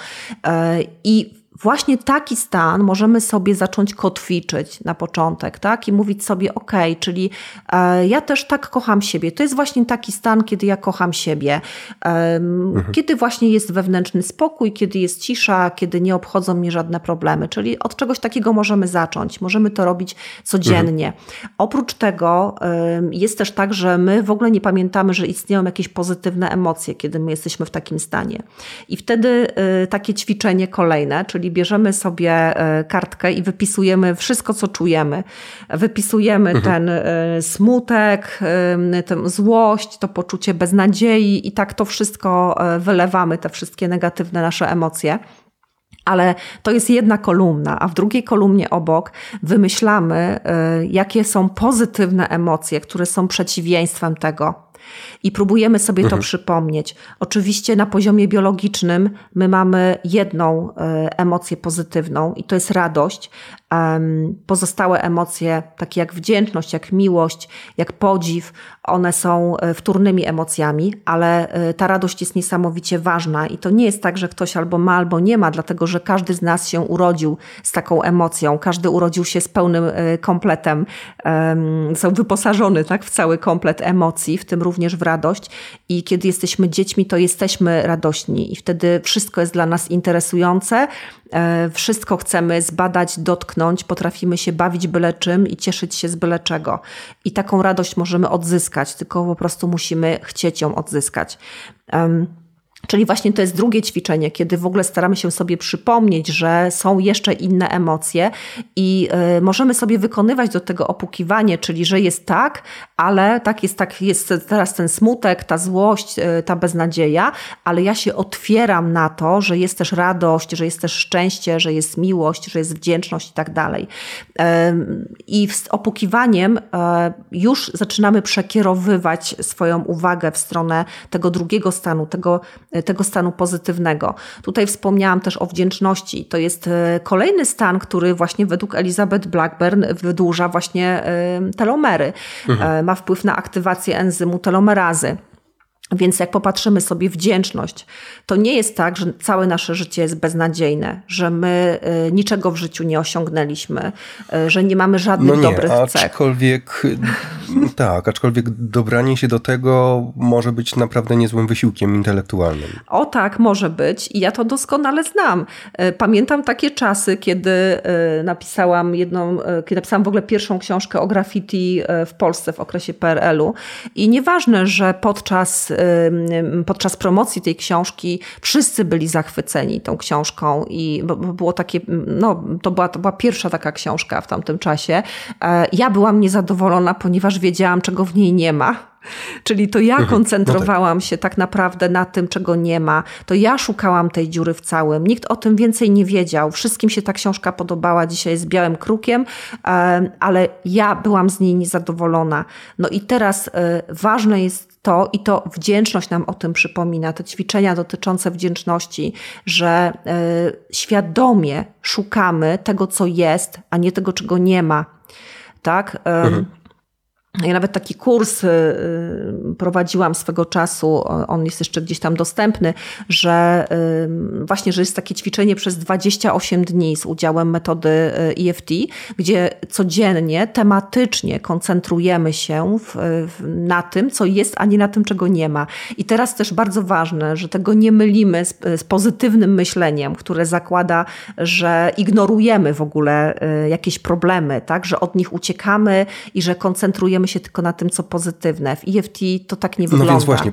I właśnie taki stan możemy sobie zacząć kotwiczyć na początek, tak? I mówić sobie, ok, czyli e, ja też tak kocham siebie. To jest właśnie taki stan, kiedy ja kocham siebie. E, mhm. Kiedy właśnie jest wewnętrzny spokój, kiedy jest cisza, kiedy nie obchodzą mnie żadne problemy. Czyli od czegoś takiego możemy zacząć. Możemy to robić codziennie. Mhm. Oprócz tego e, jest też tak, że my w ogóle nie pamiętamy, że istnieją jakieś pozytywne emocje, kiedy my jesteśmy w takim stanie. I wtedy e, takie ćwiczenie kolejne, czyli bierzemy sobie e, kartkę i wypisujemy wszystko, co czujemy. Wypisujemy mhm. ten e, smutek, e, tę złość, to poczucie beznadziei i tak to wszystko wylewamy, te wszystkie negatywne nasze emocje. Ale to jest jedna kolumna, a w drugiej kolumnie obok wymyślamy, jakie są pozytywne emocje, które są przeciwieństwem tego i próbujemy sobie mhm. to przypomnieć. Oczywiście na poziomie biologicznym my mamy jedną e, emocję pozytywną i to jest radość, Pozostałe emocje, takie jak wdzięczność, jak miłość, jak podziw, one są e, wtórnymi emocjami, ale e, ta radość jest niesamowicie ważna. I to nie jest tak, że ktoś albo ma, albo nie ma, dlatego że każdy z nas się urodził z taką emocją, każdy urodził się z pełnym e, kompletem, są wyposażony tak, w cały komplet emocji, w tym również w radość. I kiedy jesteśmy dziećmi, to jesteśmy radośni. I wtedy wszystko jest dla nas interesujące, wszystko chcemy zbadać, dotknąć, potrafimy się bawić byle czym i cieszyć się z byle czego. I taką radość możemy odzyskać, tylko po prostu musimy chcieć ją odzyskać. Um, Czyli właśnie to jest drugie ćwiczenie, kiedy w ogóle staramy się sobie przypomnieć, że są jeszcze inne emocje i y, możemy sobie wykonywać do tego opukiwanie, czyli że jest tak, ale tak jest, tak jest teraz ten smutek, ta złość, y, ta beznadzieja, ale ja się otwieram na to, że jest też radość, że jest też szczęście, że jest miłość, że jest wdzięczność i tak dalej. I z opukiwaniem e, już zaczynamy przekierowywać swoją uwagę w stronę tego drugiego stanu, tego tego stanu pozytywnego. Tutaj wspomniałam też o wdzięczności. To jest kolejny stan, który właśnie według Elizabeth Blackburn wydłuża właśnie telomery. Mhm. Ma wpływ na aktywację enzymu telomerazy. Więc jak popatrzymy sobie wdzięczność, to nie jest tak, że całe nasze życie jest beznadziejne, że my y, niczego w życiu nie osiągnęliśmy, y, że nie mamy żadnych no nie, dobrych cech. Aczkolwiek <laughs> tak, aczkolwiek dobranie się do tego może być naprawdę niezłym wysiłkiem intelektualnym. O tak, może być i ja to doskonale znam. Y, pamiętam takie czasy, kiedy napisałam jedną, kiedy napisałam w ogóle pierwszą książkę o graffiti w Polsce w okresie PRL-u i nieważne, że podczas podczas promocji tej książki wszyscy byli zachwyceni tą książką i było takie, no to była, to była pierwsza taka książka w tamtym czasie. E, ja byłam niezadowolona, ponieważ wiedziałam, czego w niej nie ma. Czyli to ja mhm. koncentrowałam się tak naprawdę na tym, czego nie ma. To ja szukałam tej dziury w całym. Nikt o tym więcej nie wiedział. Wszystkim się ta książka podobała. Dzisiaj jest białym krukiem, e, ale ja byłam z niej niezadowolona. No i teraz e, ważne jest to i to wdzięczność nam o tym przypomina, te ćwiczenia dotyczące wdzięczności, że y, świadomie szukamy tego, co jest, a nie tego, czego nie ma. Tak? Mhm. Ja nawet taki kurs y, y, prowadziłam swego czasu, on jest jeszcze gdzieś tam dostępny, że właśnie, że jest takie ćwiczenie przez 28 dni z udziałem metody EFT, y, gdzie codziennie, tematycznie koncentrujemy się w, na tym, co jest, a nie na tym, czego nie ma. I teraz też bardzo ważne, że tego nie mylimy z, z pozytywnym myśleniem, które zakłada, że ignorujemy w ogóle jakieś problemy, tak? że od nich uciekamy i że koncentrujemy koncentrujemy się tylko na tym, co pozytywne. W EFT to tak nie wygląda. No więc właśnie,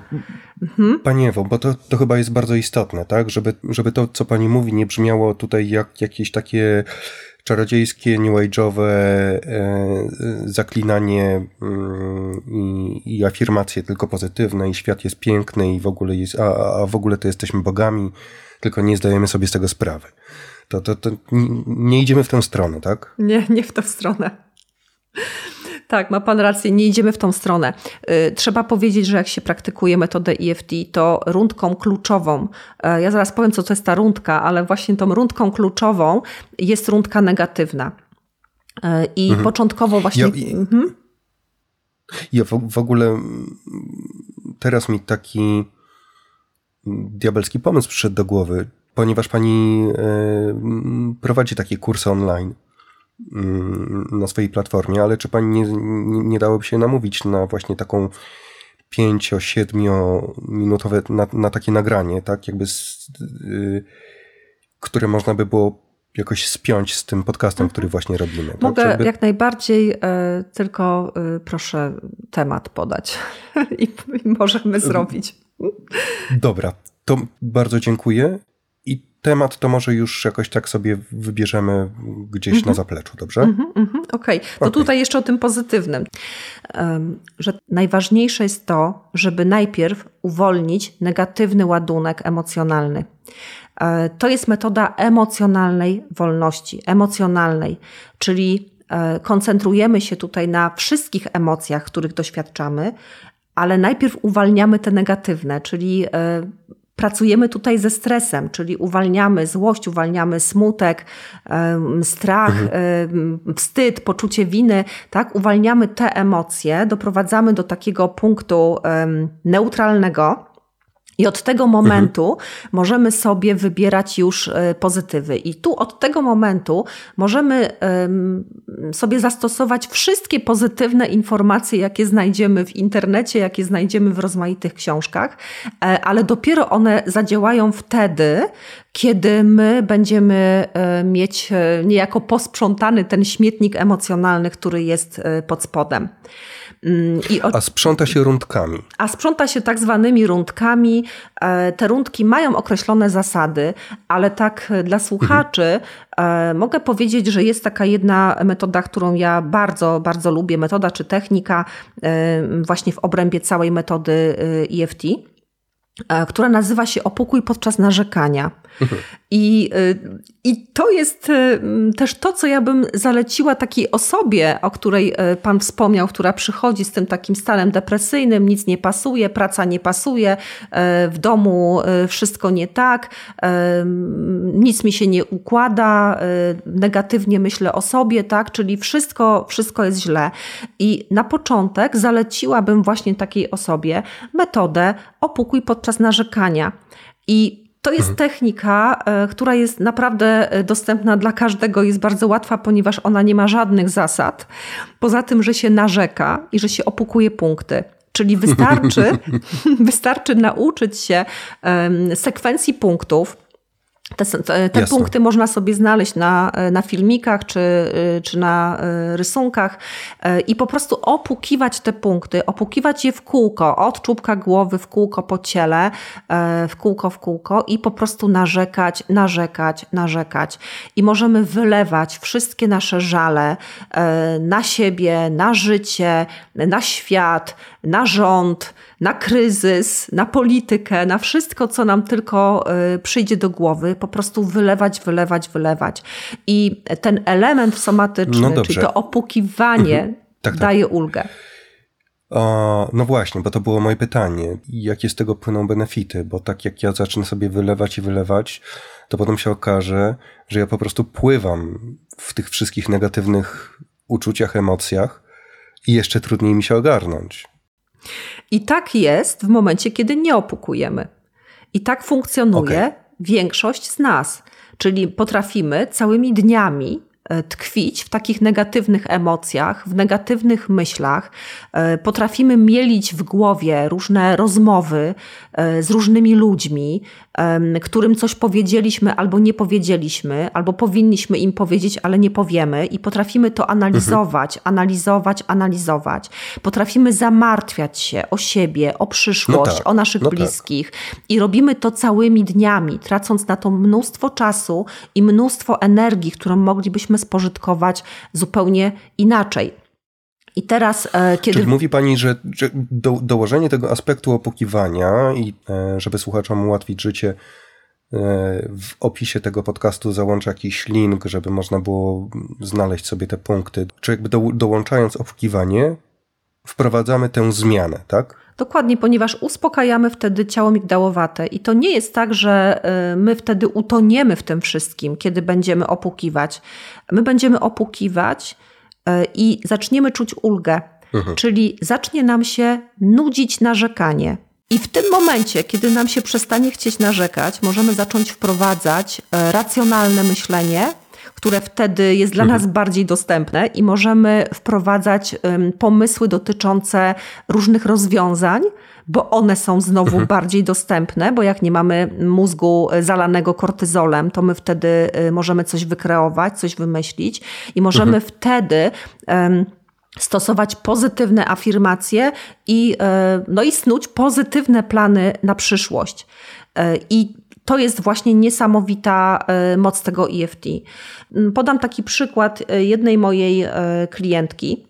mhm. Pani Ewo, bo to, to chyba jest bardzo istotne, tak? Żeby, żeby to, co Pani mówi, nie brzmiało tutaj jak jakieś takie czarodziejskie, new age'owe e, zaklinanie mm, i, i afirmacje tylko pozytywne i świat jest piękny i w ogóle jest, a, a w ogóle to jesteśmy bogami, tylko nie zdajemy sobie z tego sprawy. To, to, to nie idziemy w tę stronę, tak? Nie, nie w tę stronę. Tak, ma Pan rację, nie idziemy w tą stronę. Y, trzeba powiedzieć, że jak się praktykuje metodę EFT, to rundką kluczową, e, ja zaraz powiem, co to jest ta rundka, ale właśnie tą rundką kluczową jest rundka negatywna. E, I mhm. początkowo właśnie. Ja, mhm. ja w, w ogóle teraz mi taki diabelski pomysł przyszedł do głowy, ponieważ pani e, prowadzi takie kursy online na swojej platformie, ale czy pani nie, nie, dałoby się namówić na właśnie taką 5-7 minutowe na, na, takie nagranie, tak jakby z, y, które można by było jakoś spiąć z tym podcastem, mhm. który właśnie robimy. Tak? Mogę Żeby... jak najbardziej, y, tylko y, proszę temat podać <laughs> i, i możemy zrobić. Dobra, to bardzo dziękuję temat, to może już jakoś tak sobie wybierzemy gdzieś mm -hmm. na zapleczu, dobrze? Mm -hmm, mm -hmm. Okej, okay. to okay. tutaj jeszcze o tym pozytywnym, um, że najważniejsze jest to, żeby najpierw uwolnić negatywny ładunek emocjonalny. E, to jest metoda emocjonalnej wolności, emocjonalnej, czyli e, koncentrujemy się tutaj na wszystkich emocjach, których doświadczamy, ale najpierw uwalniamy te negatywne, czyli e, pracujemy tutaj ze stresem, czyli uwalniamy złość, uwalniamy smutek, strach, mhm. wstyd, poczucie winy, tak? Uwalniamy te emocje, doprowadzamy do takiego punktu neutralnego, i od tego momentu mhm. możemy sobie wybierać już e, pozytywy. I tu od tego momentu możemy sobie zastosować wszystkie pozytywne informacje, jakie znajdziemy w internecie, jakie znajdziemy w rozmaitych książkach, e, ale dopiero one zadziałają wtedy, kiedy my będziemy e, mieć niejako posprzątany ten śmietnik emocjonalny, który jest pod spodem. Mm. A sprząta się rundkami. A sprząta się tak zwanymi rundkami. E, te rundki mają określone zasady, ale tak dla słuchaczy mhm. mogę powiedzieć, że jest taka jedna metoda, którą ja bardzo, bardzo lubię, metoda czy technika właśnie w obrębie całej metody EFT. E, która nazywa się Opokój podczas narzekania. I, y, I to jest y, też to, co ja bym zaleciła takiej osobie, o której y, Pan wspomniał, która przychodzi z tym takim stanem depresyjnym, nic nie pasuje, praca nie pasuje, w domu wszystko nie tak, nic mi się nie układa, negatywnie myślę o sobie, tak? czyli wszystko, wszystko jest źle. I na początek zaleciłabym właśnie takiej osobie metodę opókuj podczas narzekania. I to jest mhm. technika, e, która jest naprawdę e, dostępna dla każdego, jest bardzo łatwa, ponieważ ona nie ma żadnych zasad. Poza tym, że się narzeka i że się opukuje punkty. Czyli wystarczy, <laughs> <laughs> wystarczy nauczyć się um, sekwencji punktów te, te, te punkty można sobie znaleźć na, na filmikach czy, czy na e, rysunkach e, i po prostu opukiwać te punkty, opukiwać je w kółko, od czubka głowy w kółko po ciele, w kółko, w kółko i po prostu narzekać, narzekać, narzekać. I możemy wylewać wszystkie nasze żale na siebie, na życie, na świat, na rząd, na kryzys, na politykę, na wszystko, co nam tylko y, przyjdzie do głowy, po prostu wylewać, wylewać, wylewać. I ten element somatyczny, no czyli to opukiwanie, mhm. tak, tak. daje ulgę. O, no właśnie, bo to było moje pytanie. Jakie z tego płyną benefity? Bo tak jak ja zacznę sobie wylewać i wylewać, to potem się okaże, że ja po prostu pływam w tych wszystkich negatywnych uczuciach, emocjach i jeszcze trudniej mi się ogarnąć. I tak jest w momencie, kiedy nie opukujemy. I tak funkcjonuje okay. większość z nas. Czyli potrafimy całymi dniami E, tkwić w takich negatywnych emocjach, w negatywnych myślach. E, potrafimy mielić w głowie różne rozmowy e, z różnymi ludźmi, którym coś powiedzieliśmy albo nie powiedzieliśmy, albo powinniśmy im powiedzieć, ale nie powiemy, i potrafimy to analizować, mhm. analizować, analizować. Potrafimy zamartwiać się o siebie, o przyszłość, no tak, o naszych no tak. bliskich, tak. i robimy to całymi dniami, tracąc na to mnóstwo czasu i mnóstwo energii, którą moglibyśmy spożytkować zupełnie inaczej. I teraz, e, kiedy. Czyli mówi Pani, że, że do, dołożenie tego aspektu opokiwania i e, żeby słuchaczom ułatwić życie, e, w opisie tego podcastu załącza jakiś link, żeby można było znaleźć sobie te punkty. Czy jakby do, dołączając opokiwanie, wprowadzamy tę zmianę, tak? Dokładnie, ponieważ uspokajamy wtedy ciało migdałowate i to nie jest tak, że my wtedy utoniemy w tym wszystkim, kiedy będziemy opukiwać. My będziemy opukiwać i zaczniemy czuć ulgę, mhm. czyli zacznie nam się nudzić narzekanie. I w tym momencie, kiedy nam się przestanie chcieć narzekać, możemy zacząć wprowadzać y, racjonalne myślenie, które wtedy jest dla mhm. nas bardziej dostępne i możemy wprowadzać pomysły dotyczące różnych rozwiązań, bo one są znowu mhm. bardziej dostępne, bo jak nie mamy mózgu e, zalanego kortyzolem, to my wtedy e, możemy coś wykreować, coś wymyślić i możemy mhm. wtedy um, stosować pozytywne afirmacje i, e, no i snuć pozytywne plany na przyszłość. I to jest właśnie niesamowita e, moc tego EFT. Mm, podam taki przykład e, jednej mojej e, klientki.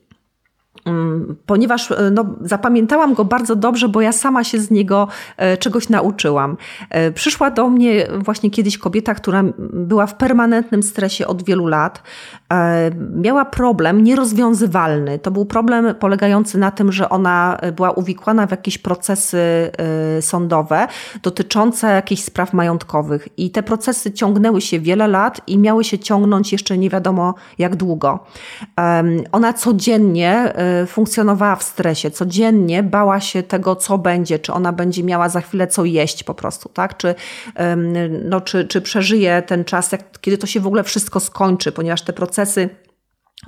Mm, ponieważ e, no, zapamiętałam go bardzo dobrze, bo ja sama się z niego e, czegoś nauczyłam. E, przyszła do mnie właśnie kiedyś kobieta, która była w permanentnym stresie od wielu lat. Miała problem nierozwiązywalny. To był problem polegający na tym, że ona była uwikłana w jakieś procesy sądowe dotyczące jakichś spraw majątkowych. I te procesy ciągnęły się wiele lat i miały się ciągnąć jeszcze nie wiadomo jak długo. Ona codziennie funkcjonowała w stresie, codziennie bała się tego, co będzie, czy ona będzie miała za chwilę co jeść po prostu, tak? Czy, no, czy, czy przeżyje ten czas, jak, kiedy to się w ogóle wszystko skończy, ponieważ te procesy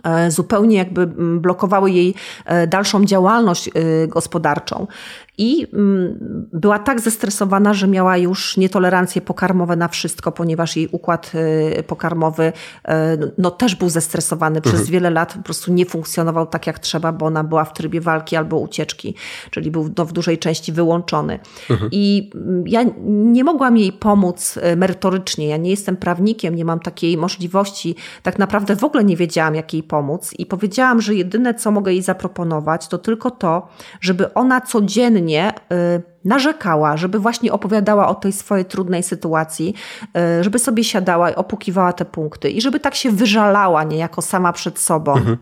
e, zupełnie jakby blokowały jej e, dalszą działalność e, gospodarczą i mm, była tak zestresowana, że miała już nietolerancje pokarmowe na wszystko, ponieważ jej układ y, pokarmowy y, no, też był zestresowany. Mhm. Przez wiele lat po prostu nie funkcjonował tak jak trzeba, bo ona była w trybie walki albo ucieczki, czyli był no, w dużej części wyłączony. Mhm. I mm, ja nie mogłam jej pomóc y, merytorycznie. Ja nie jestem prawnikiem, nie mam takiej możliwości. Tak naprawdę w ogóle nie wiedziałam, jak jej pomóc i powiedziałam, że jedyne, co mogę jej zaproponować, to tylko to, żeby ona codziennie codziennie narzekała, żeby właśnie opowiadała o tej swojej trudnej sytuacji, żeby sobie siadała i opukiwała te punkty i żeby tak się wyżalała niejako sama przed sobą. Mhm.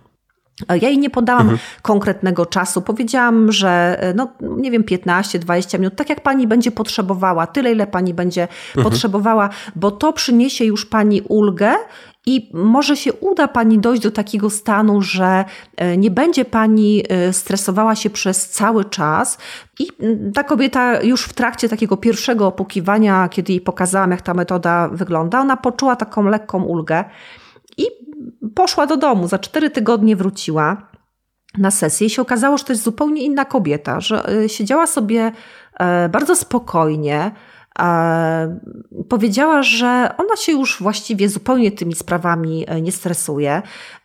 Ja jej nie podałam mhm. konkretnego czasu. Powiedziałam, że no nie wiem, 15-20 minut, tak jak pani będzie potrzebowała, tyle ile pani będzie mhm. potrzebowała, bo to przyniesie już pani ulgę i może się uda Pani dojść do takiego stanu, że e, nie będzie Pani e, stresowała się przez cały czas. I ta kobieta już w trakcie takiego pierwszego opukiwania, kiedy jej pokazałam, jak ta metoda wygląda, ona poczuła taką lekką ulgę i poszła do domu. Za cztery tygodnie wróciła na sesję i się okazało, że to jest zupełnie inna kobieta, że e, siedziała sobie bardzo spokojnie, powiedziała, że ona się już właściwie zupełnie tymi sprawami e, nie stresuje,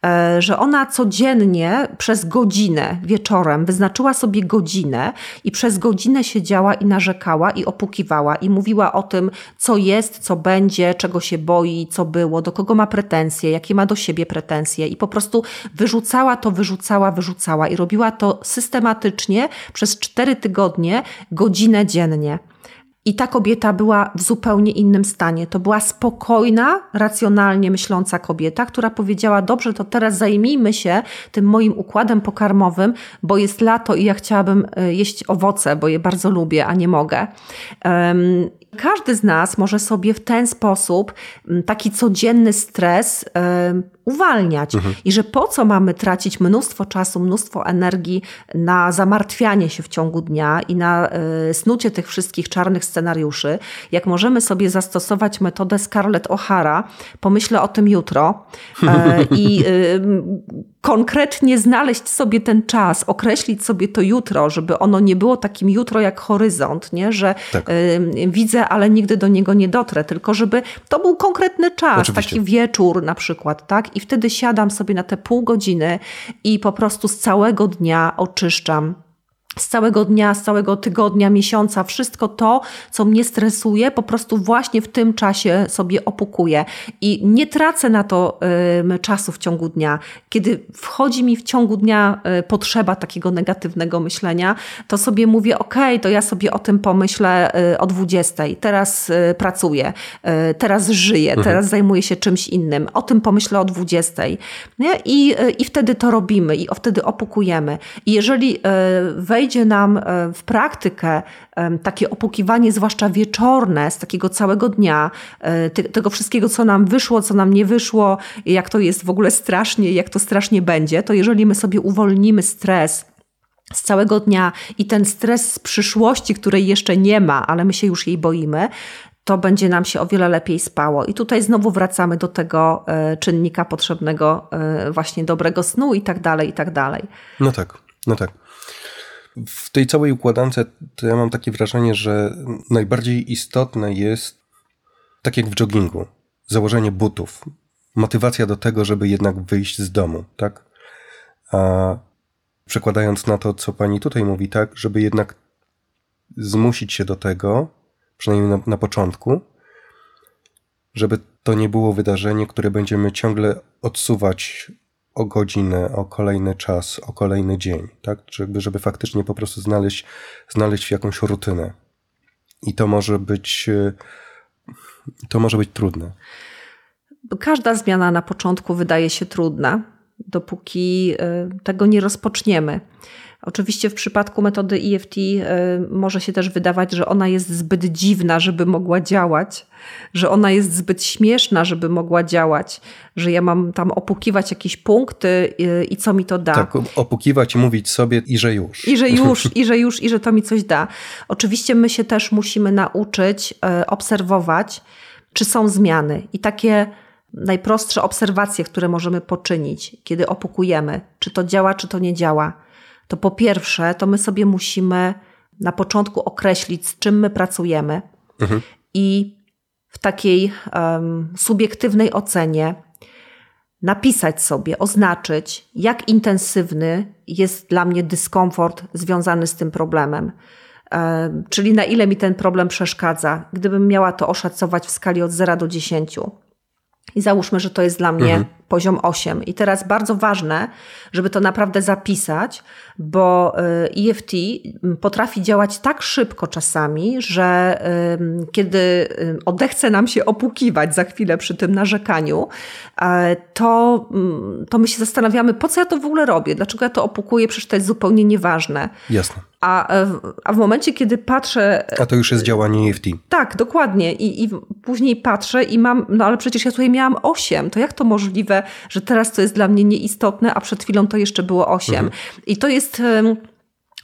e, że ona codziennie przez godzinę wieczorem wyznaczyła sobie godzinę i przez godzinę siedziała i narzekała i opukiwała i mówiła o tym, co jest, co będzie, czego się boi, co było, do kogo ma pretensje, jakie ma do siebie pretensje i po prostu wyrzucała to, wyrzucała, wyrzucała i robiła to systematycznie przez cztery tygodnie, godzinę dziennie. I ta kobieta była w zupełnie innym stanie. To była spokojna, racjonalnie myśląca kobieta, która powiedziała: Dobrze, to teraz zajmijmy się tym moim układem pokarmowym, bo jest lato i ja chciałabym e, jeść owoce, bo je bardzo lubię, a nie mogę. Każdy z nas może sobie w ten sposób taki codzienny stres uwalniać mhm. i że po co mamy tracić mnóstwo czasu, mnóstwo energii na zamartwianie się w ciągu dnia i na y, snucie tych wszystkich czarnych scenariuszy, jak możemy sobie zastosować metodę Scarlett O'Hara, pomyślę o tym jutro y, <laughs> i y, konkretnie znaleźć sobie ten czas, określić sobie to jutro, żeby ono nie było takim jutro jak horyzont, nie? że tak. y, widzę, ale nigdy do niego nie dotrę, tylko żeby to był konkretny czas, Oczywiście. taki wieczór na przykład, tak? I wtedy siadam sobie na te pół godziny i po prostu z całego dnia oczyszczam z całego dnia, z całego tygodnia, miesiąca, wszystko to, co mnie stresuje, po prostu właśnie w tym czasie sobie opukuję i nie tracę na to y, czasu w ciągu dnia. Kiedy wchodzi mi w ciągu dnia y, potrzeba takiego negatywnego myślenia, to sobie mówię, ok, to ja sobie o tym pomyślę y, o 20, teraz y, pracuję, y, teraz żyję, mhm. teraz zajmuję się czymś innym, o tym pomyślę o 20. Nie? I, y, I wtedy to robimy i wtedy opukujemy. I jeżeli wejdziemy wejdzie nam e, w praktykę takie opukiwanie, zwłaszcza wieczorne, z takiego całego dnia, e, tego wszystkiego, co nam wyszło, co nam nie wyszło, jak to jest w ogóle strasznie, jak to strasznie będzie, to jeżeli my sobie uwolnimy stres, z całego dnia i ten stres z przyszłości, której jeszcze nie ma, ale my się już jej boimy, to będzie nam się o wiele lepiej spało. I tutaj znowu wracamy do tego e, czynnika potrzebnego, właśnie dobrego snu i tak dalej, i tak dalej. No tak, no tak. W tej całej układance to ja mam takie wrażenie, że najbardziej istotne jest, tak jak w joggingu, założenie butów. Motywacja do tego, żeby jednak wyjść z domu, tak? A przekładając na to, co pani tutaj mówi, tak, żeby jednak zmusić się do tego, przynajmniej na, na początku, żeby to nie było wydarzenie, które będziemy ciągle odsuwać o godzinę, o kolejny czas, o kolejny dzień, tak? Żeby, żeby faktycznie po prostu znaleźć, znaleźć jakąś rutynę. I to może być, e, to może być trudne. Każda zmiana na początku wydaje się trudna, dopóki e, tego nie rozpoczniemy. Oczywiście w przypadku metody EFT y, może się też wydawać, że ona jest zbyt dziwna, żeby mogła działać, że ona jest zbyt śmieszna, żeby mogła działać, że ja mam tam opukiwać jakieś punkty y, i co mi to da. Tak, opukiwać mówić sobie i że już. I że już, <laughs> i że już, i że to mi coś da. Oczywiście my się też musimy nauczyć y, obserwować, czy są zmiany i takie najprostsze obserwacje, które możemy poczynić, kiedy opukujemy, czy to działa, czy to nie działa to po pierwsze, to my sobie musimy na początku określić, z czym my pracujemy mhm. i w takiej um, subiektywnej ocenie napisać sobie, oznaczyć, jak intensywny jest dla mnie dyskomfort związany z tym problemem. Um, czyli na ile mi ten problem przeszkadza, gdybym miała to oszacować w skali od 0 do 10. I załóżmy, że to jest dla mnie mhm poziom 8. I teraz bardzo ważne, żeby to naprawdę zapisać, bo EFT potrafi działać tak szybko czasami, że kiedy odechce nam się opukiwać za chwilę przy tym narzekaniu, to, to my się zastanawiamy, po co ja to w ogóle robię, dlaczego ja to opukuję, przecież to jest zupełnie nieważne. Jasne. A, a w momencie, kiedy patrzę. A to już jest działanie EFT. Tak, dokładnie. I, I później patrzę i mam, no ale przecież ja tutaj miałam 8. To jak to możliwe, że teraz to jest dla mnie nieistotne, a przed chwilą to jeszcze było 8? Mhm. I to jest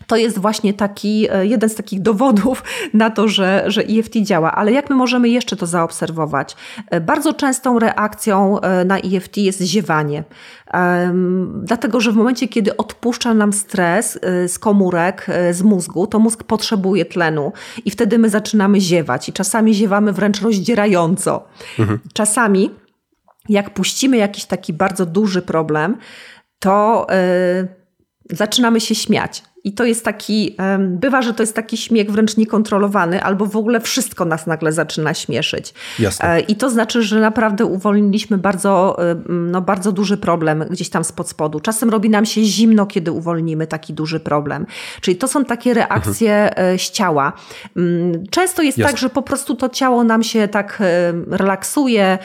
to jest właśnie taki, e, jeden z takich dowodów na to, że, że EFT działa. Ale jak my możemy jeszcze to zaobserwować? E, bardzo częstą reakcją e, na EFT jest ziewanie. Dlatego, że w momencie, kiedy odpuszcza nam stres z komórek, z mózgu, to mózg potrzebuje tlenu i wtedy my zaczynamy ziewać. I czasami ziewamy wręcz rozdzierająco. Mhm. Czasami, jak puścimy jakiś taki bardzo duży problem, to yy, zaczynamy się śmiać. I to jest taki, bywa, że to jest taki śmiech wręcz niekontrolowany, albo w ogóle wszystko nas nagle zaczyna śmieszyć. Jasne. E, I to znaczy, że naprawdę uwolniliśmy bardzo, no, bardzo duży problem gdzieś tam spod spodu. Czasem robi nam się zimno, kiedy uwolnimy taki duży problem. Czyli to są takie reakcje mhm. z ciała. Mm, często jest Jasne. tak, że po prostu to ciało nam się tak relaksuje,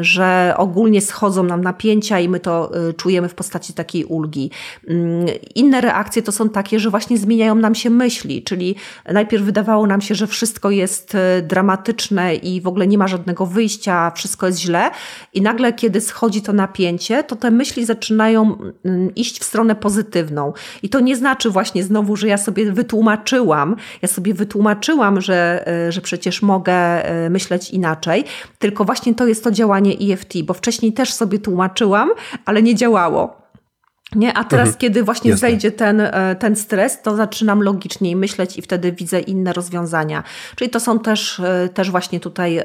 że ogólnie schodzą nam napięcia i my to e, czujemy w postaci takiej ulgi. Mm, inne reakcje to są takie, że właśnie zmieniają nam się myśli, czyli najpierw wydawało nam się, że wszystko jest e, dramatyczne i w ogóle nie ma żadnego wyjścia, wszystko jest źle i nagle kiedy schodzi to napięcie, to te myśli zaczynają mm, iść w stronę pozytywną. I to nie znaczy właśnie znowu, że ja sobie wytłumaczyłam, ja sobie wytłumaczyłam, że, e, że przecież mogę e, myśleć inaczej, tylko właśnie to jest to działanie EFT, bo wcześniej też sobie tłumaczyłam, ale nie działało. Nie? A teraz, mhm. kiedy właśnie Jasne. zejdzie ten, e, ten stres, to zaczynam logiczniej myśleć i wtedy widzę inne rozwiązania. Czyli to są też, e, też właśnie tutaj e,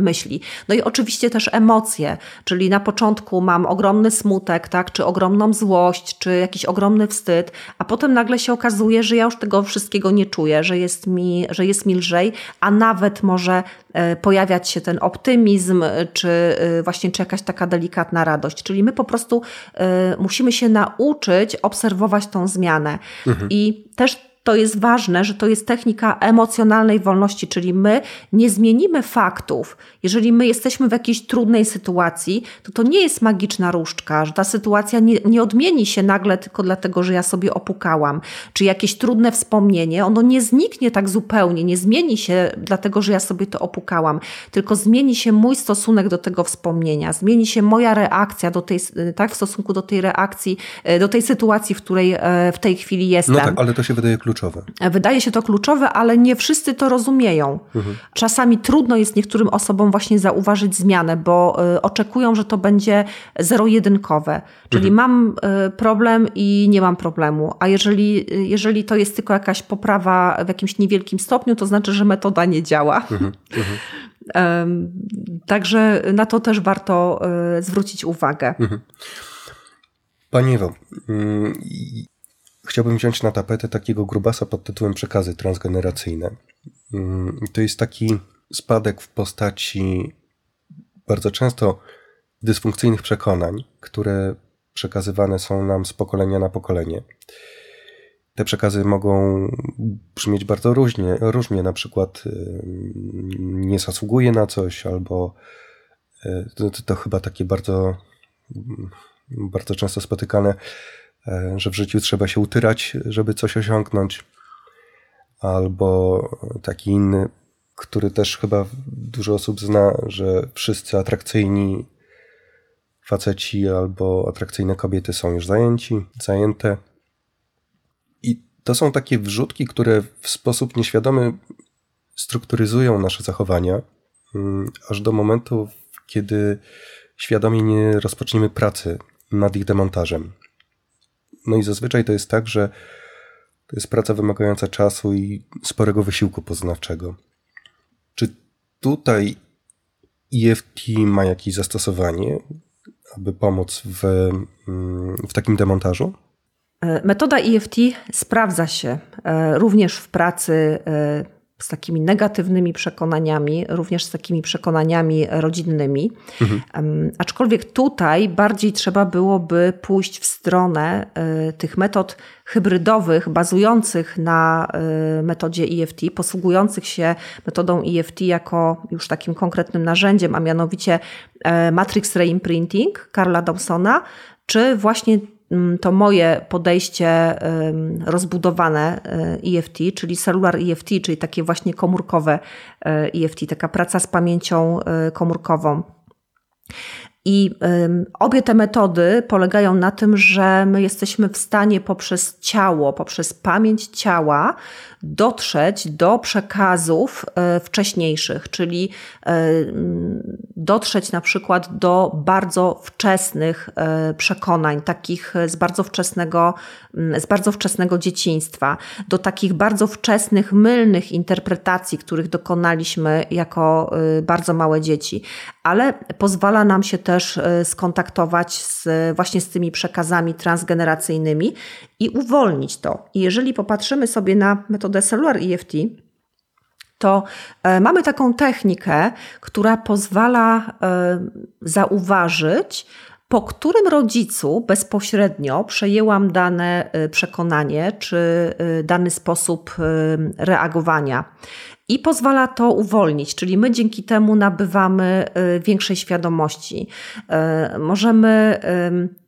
myśli. No i oczywiście też emocje, czyli na początku mam ogromny smutek, tak, czy ogromną złość, czy jakiś ogromny wstyd, a potem nagle się okazuje, że ja już tego wszystkiego nie czuję, że jest mi, że jest mi lżej, a nawet może pojawiać się ten optymizm, czy właśnie czy jakaś taka delikatna radość. Czyli my po prostu musimy się nauczyć obserwować tą zmianę. Mhm. I też to jest ważne, że to jest technika emocjonalnej wolności, czyli my nie zmienimy faktów. Jeżeli my jesteśmy w jakiejś trudnej sytuacji, to to nie jest magiczna różdżka, że ta sytuacja nie, nie odmieni się nagle tylko dlatego, że ja sobie opukałam, czy jakieś trudne wspomnienie, ono nie zniknie tak zupełnie, nie zmieni się dlatego, że ja sobie to opukałam, tylko zmieni się mój stosunek do tego wspomnienia, zmieni się moja reakcja do tej, tak, w stosunku do tej reakcji, do tej sytuacji, w której e, w tej chwili jestem. No tak, ale to się wydaje kluczowe kluczowe. Wydaje się to kluczowe, ale nie wszyscy to rozumieją. Mhm. Czasami trudno jest niektórym osobom właśnie zauważyć zmianę, bo y, oczekują, że to będzie zero-jedynkowe. Czyli mhm. mam y, problem i nie mam problemu. A jeżeli, y, jeżeli to jest tylko jakaś poprawa w jakimś niewielkim stopniu, to znaczy, że metoda nie działa. Mhm. mhm. <laughs> Także na to też warto zwrócić uwagę. Mhm. Pani Ewo, mm, chciałbym wziąć na tapetę takiego grubasa pod tytułem przekazy transgeneracyjne. Mm, to jest taki spadek w postaci bardzo często dysfunkcyjnych przekonań, które przekazywane są nam z pokolenia na pokolenie. Te przekazy mogą brzmieć bardzo różnie, różnie na przykład nie zasługuje na coś, albo y, to, to chyba takie bardzo, bardzo często spotykane że w życiu trzeba się utyrać, żeby coś osiągnąć, albo taki inny, który też chyba dużo osób zna, że wszyscy atrakcyjni faceci albo atrakcyjne kobiety są już zajęci, zajęte. I to są takie wrzutki, które w sposób nieświadomy strukturyzują nasze zachowania, mm, aż do momentu, kiedy świadomie nie rozpoczniemy pracy nad ich demontażem. No i zazwyczaj to jest tak, że to jest praca wymagająca czasu i sporego wysiłku poznawczego. Czy tutaj EFT ma jakieś zastosowanie, aby pomóc w, mm, w takim demontażu? E, metoda EFT sprawdza się e, również w pracy e, z takimi negatywnymi przekonaniami, również z takimi przekonaniami rodzinnymi. Mhm. Aczkolwiek tutaj bardziej trzeba byłoby pójść w stronę y, tych metod hybrydowych, bazujących na y, metodzie EFT, posługujących się metodą EFT jako już takim konkretnym narzędziem, a mianowicie e, Matrix Reimprinting Karla Dawsona, czy właśnie to moje podejście rozbudowane EFT, czyli cellular EFT, czyli takie właśnie komórkowe EFT, e taka praca z pamięcią e, komórkową. I obie te metody polegają na tym, że my jesteśmy w stanie poprzez ciało, poprzez pamięć ciała dotrzeć do przekazów e, wcześniejszych, czyli e, dotrzeć na przykład do bardzo wczesnych e, przekonań, takich z bardzo wczesnego, z bardzo wczesnego dzieciństwa, do takich bardzo wczesnych, mylnych interpretacji, których dokonaliśmy jako bardzo małe dzieci, ale pozwala nam się też skontaktować z, właśnie z tymi przekazami transgeneracyjnymi i uwolnić to. I jeżeli popatrzymy sobie na metodę Cellular EFT, to e, mamy taką technikę, która pozwala e, zauważyć, po którym rodzicu bezpośrednio przejęłam dane e, przekonanie czy dany sposób reagowania. I pozwala to uwolnić, czyli my dzięki temu nabywamy większej świadomości. Możemy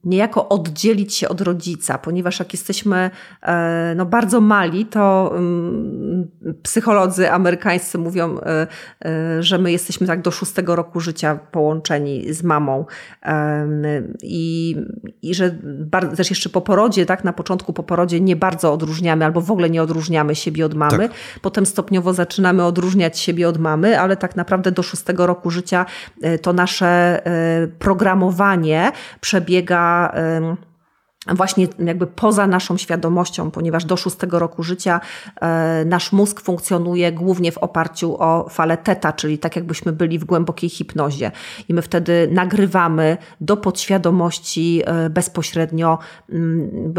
niejako oddzielić się od rodzica, ponieważ jak jesteśmy e, no, bardzo mali, to mm, psycholodzy amerykańscy mówią, e, e, że my jesteśmy tak do szóstego roku życia połączeni z mamą i, i że też jeszcze po porodzie, tak, na początku po porodzie nie bardzo odróżniamy albo w ogóle nie odróżniamy siebie od mamy. Tak. Potem stopniowo zaczynamy odróżniać siebie od mamy, ale tak naprawdę do szóstego roku życia to nasze programowanie przebiega a właśnie jakby poza naszą świadomością, ponieważ do szóstego roku życia e, nasz mózg funkcjonuje głównie w oparciu o falę teta, czyli tak jakbyśmy byli w głębokiej hipnozie. I my wtedy nagrywamy do podświadomości e, bezpośrednio mm,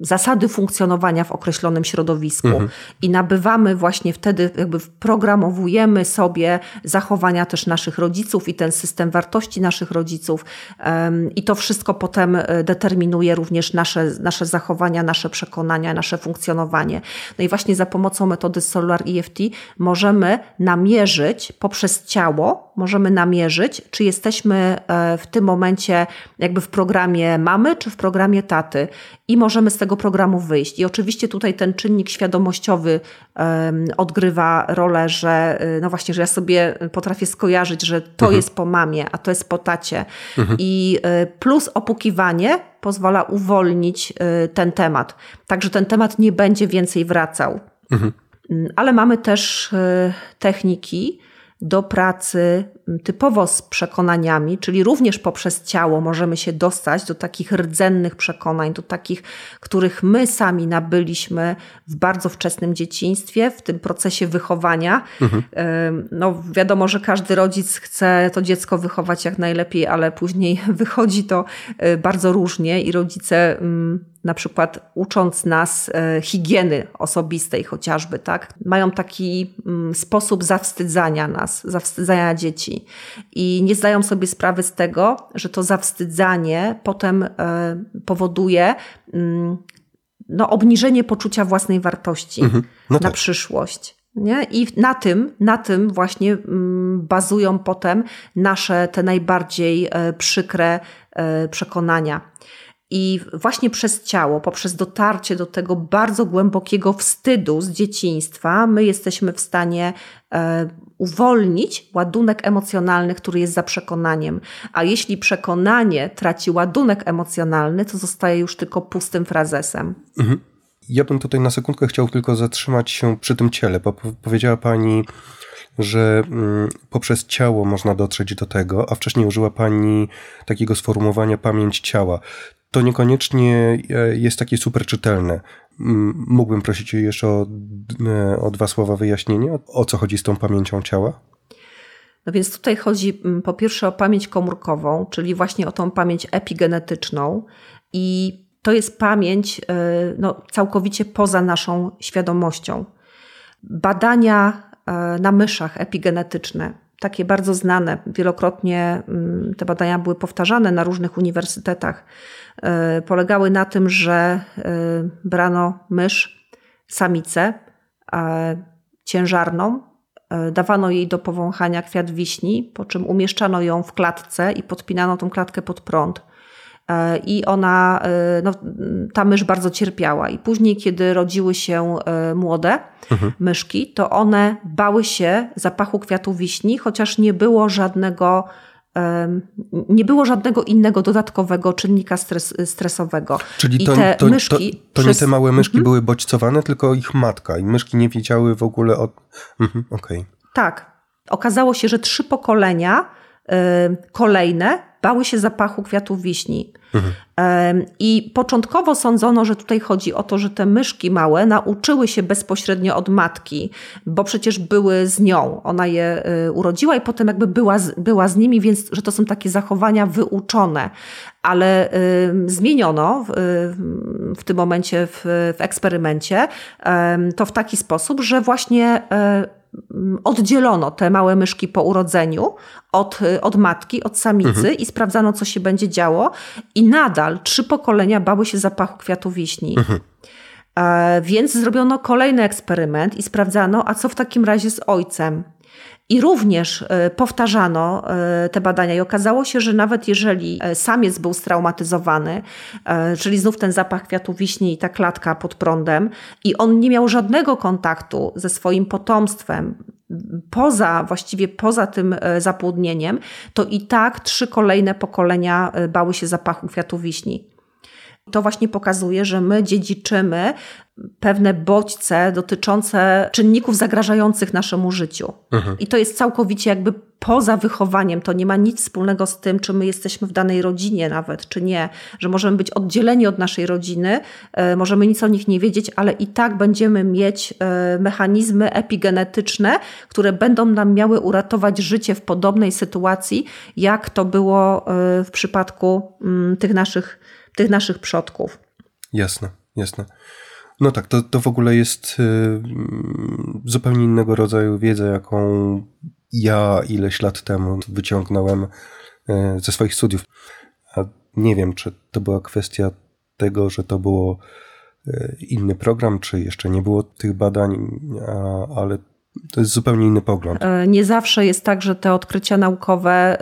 zasady funkcjonowania w określonym środowisku. Mhm. I nabywamy właśnie wtedy, jakby programowujemy sobie zachowania też naszych rodziców i ten system wartości naszych rodziców. I to wszystko potem e, również nasze, nasze zachowania, nasze przekonania, nasze funkcjonowanie. No i właśnie za pomocą metody Solar EFT możemy namierzyć poprzez ciało, możemy namierzyć, czy jesteśmy e, w tym momencie jakby w programie mamy, czy w programie taty i możemy z tego programu wyjść. I oczywiście tutaj ten czynnik świadomościowy odgrywa rolę, że y, no właśnie, że ja sobie potrafię skojarzyć, że to mhm. jest po mamie, a to jest po tacie. Mhm. I y, plus opukiwanie pozwala uwolnić y, ten temat. Także ten temat nie będzie więcej wracał. Mhm. Mm, ale mamy też techniki, do pracy typowo z przekonaniami, czyli również poprzez ciało możemy się dostać do takich rdzennych przekonań, do takich, których my sami nabyliśmy w bardzo wczesnym dzieciństwie, w tym procesie wychowania. Mhm. No, wiadomo, że każdy rodzic chce to dziecko wychować jak najlepiej, ale później <laughs> wychodzi to y, bardzo różnie i rodzice na przykład ucząc nas e, higieny osobistej chociażby, tak? Mają taki mm, sposób zawstydzania nas, zawstydzania dzieci i nie zdają sobie sprawy z tego, że to zawstydzanie potem e, powoduje mm, no, obniżenie poczucia własnej wartości mhm. no na tak. przyszłość. Nie? I na tym, na tym właśnie mm, bazują potem nasze te najbardziej e, przykre przekonania. I właśnie przez ciało, poprzez dotarcie do tego bardzo głębokiego wstydu z dzieciństwa, my jesteśmy w stanie e, uwolnić ładunek emocjonalny, który jest za przekonaniem. A jeśli przekonanie traci ładunek emocjonalny, to zostaje już tylko pustym frazesem. Mhm. Ja bym tutaj na sekundkę chciał tylko zatrzymać się przy tym ciele, bo powiedziała Pani, że mm, poprzez ciało można dotrzeć do tego, a wcześniej użyła Pani takiego sformułowania pamięć ciała to niekoniecznie e, jest takie super czytelne. Mógłbym prosić jeszcze o, e, o dwa słowa wyjaśnienia, o co chodzi z tą pamięcią ciała? No więc tutaj chodzi po pierwsze o pamięć komórkową, czyli właśnie o tą pamięć epigenetyczną i to jest pamięć e, no, całkowicie poza naszą świadomością. Badania na myszach epigenetyczne, takie bardzo znane, wielokrotnie te badania były powtarzane na różnych uniwersytetach, polegały na tym, że brano mysz, samicę, ciężarną, E, dawano jej do powąchania kwiat wiśni, po czym umieszczano ją w klatce i podpinano tą klatkę pod prąd. E, I ona, e, no, ta mysz bardzo cierpiała. I później, kiedy rodziły się młode mhm. myszki, to one bały się zapachu kwiatu wiśni, chociaż nie było żadnego nie było żadnego innego dodatkowego czynnika stres, stresowego. Czyli to, te to, myszki to, to przez... nie te małe myszki mhm. były bodźcowane, tylko ich matka i myszki nie wiedziały w ogóle o... Mhm, okay. Tak. Okazało się, że trzy pokolenia kolejne bały się zapachu kwiatów wiśni. Mhm. I początkowo sądzono, że tutaj chodzi o to, że te myszki małe nauczyły się bezpośrednio od matki, bo przecież były z nią. Ona je y, urodziła i potem jakby była z, była z nimi, więc że to są takie zachowania wyuczone. Ale y, zmieniono w, w, tym momencie w, w eksperymencie y, to w taki sposób, że właśnie y, oddzielono te małe myszki po urodzeniu od, od matki, od samicy mhm. i sprawdzano, co się będzie działo. I nadal trzy pokolenia bały się zapachu kwiatu wiśni. Mhm. E, więc zrobiono kolejny eksperyment i sprawdzano, a co w takim razie z ojcem. I również e, powtarzano e, te badania i okazało się, że nawet jeżeli e, samiec był straumatyzowany, czyli znów ten zapach kwiatu wiśni i ta klatka pod prądem i on nie miał żadnego kontaktu ze swoim potomstwem, poza, właściwie poza tym zapłodnieniem, to i tak trzy kolejne pokolenia bały się zapachu kwiatu wiśni. To właśnie pokazuje, że my dziedziczymy pewne bodźce dotyczące czynników zagrażających naszemu życiu. Mhm. I to jest całkowicie jakby poza wychowaniem. To nie ma nic wspólnego z tym, czy my jesteśmy w danej rodzinie nawet, czy nie. Że możemy być oddzieleni od naszej rodziny, e, możemy nic o nich nie wiedzieć, ale i tak będziemy mieć e, mechanizmy epigenetyczne, które będą nam miały uratować życie w podobnej sytuacji, jak to było e, w przypadku mm, tych naszych tych naszych przodków. Jasne, jasne. No tak, to, to w ogóle jest y, zupełnie innego rodzaju wiedza, jaką ja ileś lat temu wyciągnąłem y, ze swoich studiów. A nie wiem, czy to była kwestia tego, że to było y, inny program, czy jeszcze nie było tych badań, a, ale to jest zupełnie inny pogląd. E, nie zawsze jest tak, że te odkrycia naukowe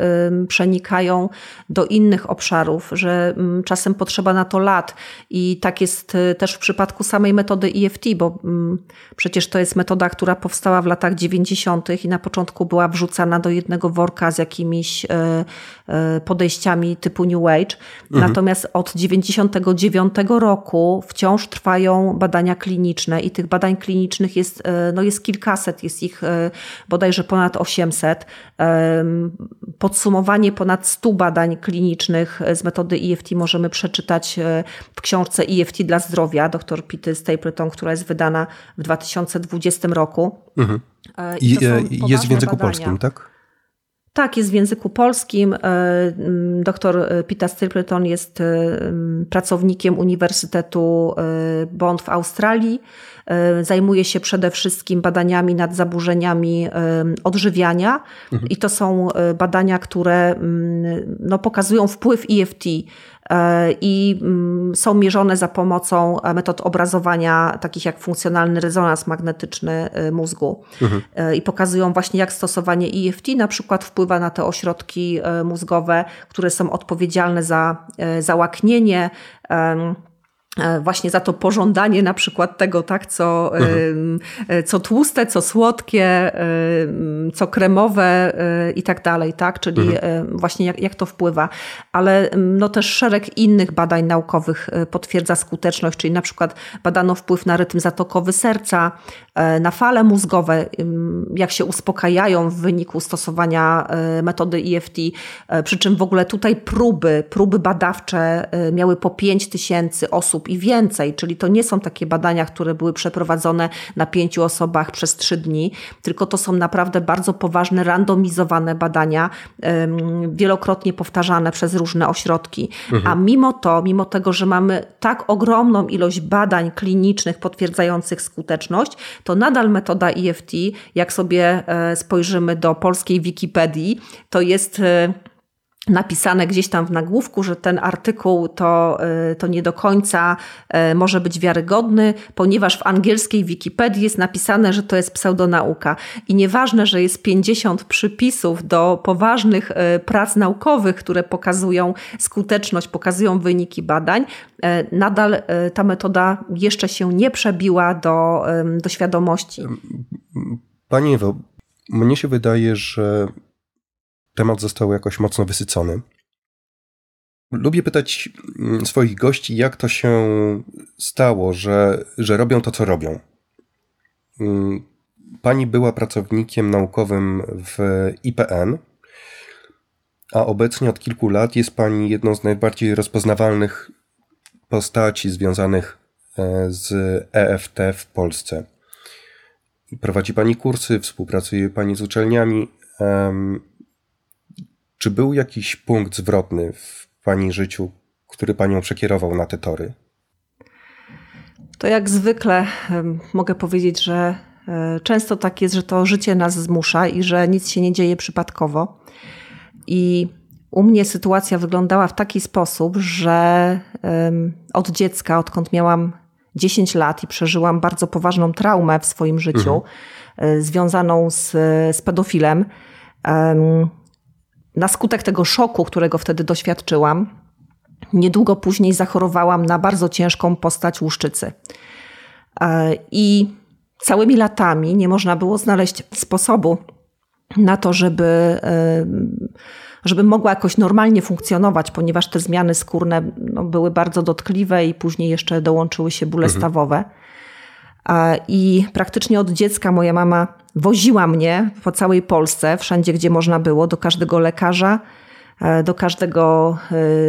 przenikają do innych obszarów, że czasem potrzeba na to lat. I tak jest e, też w przypadku samej metody EFT, bo przecież to jest metoda, która powstała w latach 90. i na początku była wrzucana do jednego worka z jakimiś e, podejściami typu New Age. Mhm. Natomiast od 99 roku wciąż trwają badania kliniczne i tych badań klinicznych jest, no jest kilkaset jest ich e, bodajże ponad 800. Podsumowanie ponad 100 badań klinicznych z metody EFT możemy przeczytać e, w książce EFT dla zdrowia dr Pity Stapleton, która jest wydana w 2020 roku. Mhm. E, I, I jest w języku badania. polskim, tak? Tak, jest w języku polskim. Dr Peter Stapleton jest pracownikiem Uniwersytetu Bond w Australii. E, zajmuje się przede wszystkim badaniami nad zaburzeniami e, odżywiania mhm. i to są e, badania, które no, pokazują wpływ EFT i mm, są mierzone za pomocą metod obrazowania, takich jak funkcjonalny rezonans magnetyczny mózgu. Mhm. I pokazują właśnie, jak stosowanie EFT na przykład wpływa na te ośrodki mózgowe, które są odpowiedzialne za załaknienie E, właśnie za to pożądanie na przykład tego, tak, co, mhm. co tłuste, co słodkie, co kremowe i tak dalej, tak, czyli mhm. właśnie jak, jak to wpływa. Ale no też szereg innych badań naukowych e, potwierdza skuteczność, czyli na przykład badano wpływ na rytm zatokowy serca, e, na fale mózgowe, jak się uspokajają w wyniku stosowania metody EFT, przy czym w ogóle tutaj próby, próby badawcze miały po 5 tysięcy osób osób i więcej, czyli to nie są takie badania, które były przeprowadzone na pięciu osobach przez trzy dni, tylko to są naprawdę bardzo poważne, randomizowane badania, wielokrotnie powtarzane przez różne ośrodki. Mhm. A mimo to, mimo tego, że mamy tak ogromną ilość badań klinicznych potwierdzających skuteczność, to nadal metoda EFT, jak sobie e, spojrzymy do polskiej Wikipedii, to jest e, napisane gdzieś tam w nagłówku, że ten artykuł to, y, to nie do końca y, może być wiarygodny, ponieważ w angielskiej Wikipedii jest napisane, że to jest pseudonauka. I nieważne, że jest 50 przypisów do poważnych y, prac naukowych, które pokazują skuteczność, pokazują wyniki badań, nadal ta metoda jeszcze się nie przebiła do, do świadomości. Pani Ewo, mnie się wydaje, że temat został jakoś mocno wysycony. Lubię pytać mm, swoich gości, jak to się stało, że, że robią to, co robią. Mm, pani była pracownikiem naukowym w IPN, a obecnie od kilku lat jest pani jedną z najbardziej rozpoznawalnych postaci związanych e, z EFT w Polsce. Prowadzi pani kursy, współpracuje pani z uczelniami. Czy był jakiś punkt zwrotny w Pani życiu, który Panią przekierował na te tory? To jak zwykle mogę powiedzieć, że e, często tak jest, że to życie nas zmusza i że nic się nie dzieje przypadkowo. I u mnie sytuacja wyglądała w taki sposób, że od dziecka, odkąd miałam 10 lat i przeżyłam bardzo poważną traumę w swoim życiu, mhm. E, związaną z, z pedofilem, na skutek tego szoku, którego wtedy doświadczyłam, niedługo później zachorowałam na bardzo ciężką postać łuszczycy. E, I całymi latami nie można było znaleźć sposobu na to, żeby, e, żeby mogła jakoś normalnie funkcjonować, ponieważ te zmiany skórne no, były bardzo dotkliwe i później jeszcze dołączyły się bóle mhm. stawowe. I praktycznie od dziecka moja mama woziła mnie po całej Polsce, wszędzie gdzie można było, do każdego lekarza, e, do każdego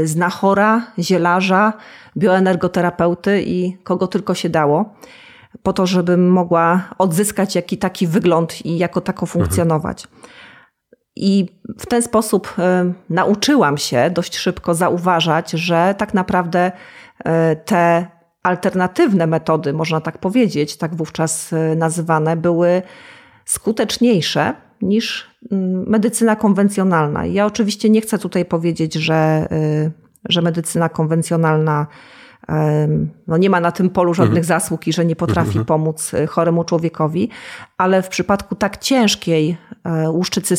e, znachora, zielarza, bioenergoterapeuty i kogo tylko się dało, po to, żebym mogła odzyskać jaki taki wygląd i jako tako funkcjonować. I w ten sposób e, nauczyłam się dość szybko zauważać, że tak naprawdę te alternatywne metody, można tak powiedzieć, tak wówczas nazywane, były skuteczniejsze niż mm, medycyna konwencjonalna. Ja oczywiście nie chcę tutaj powiedzieć, że, e, że medycyna konwencjonalna no nie ma na tym polu żadnych mhm. zasług i że nie potrafi mhm. pomóc e, choremu człowiekowi, ale w przypadku tak ciężkiej łuszczycy,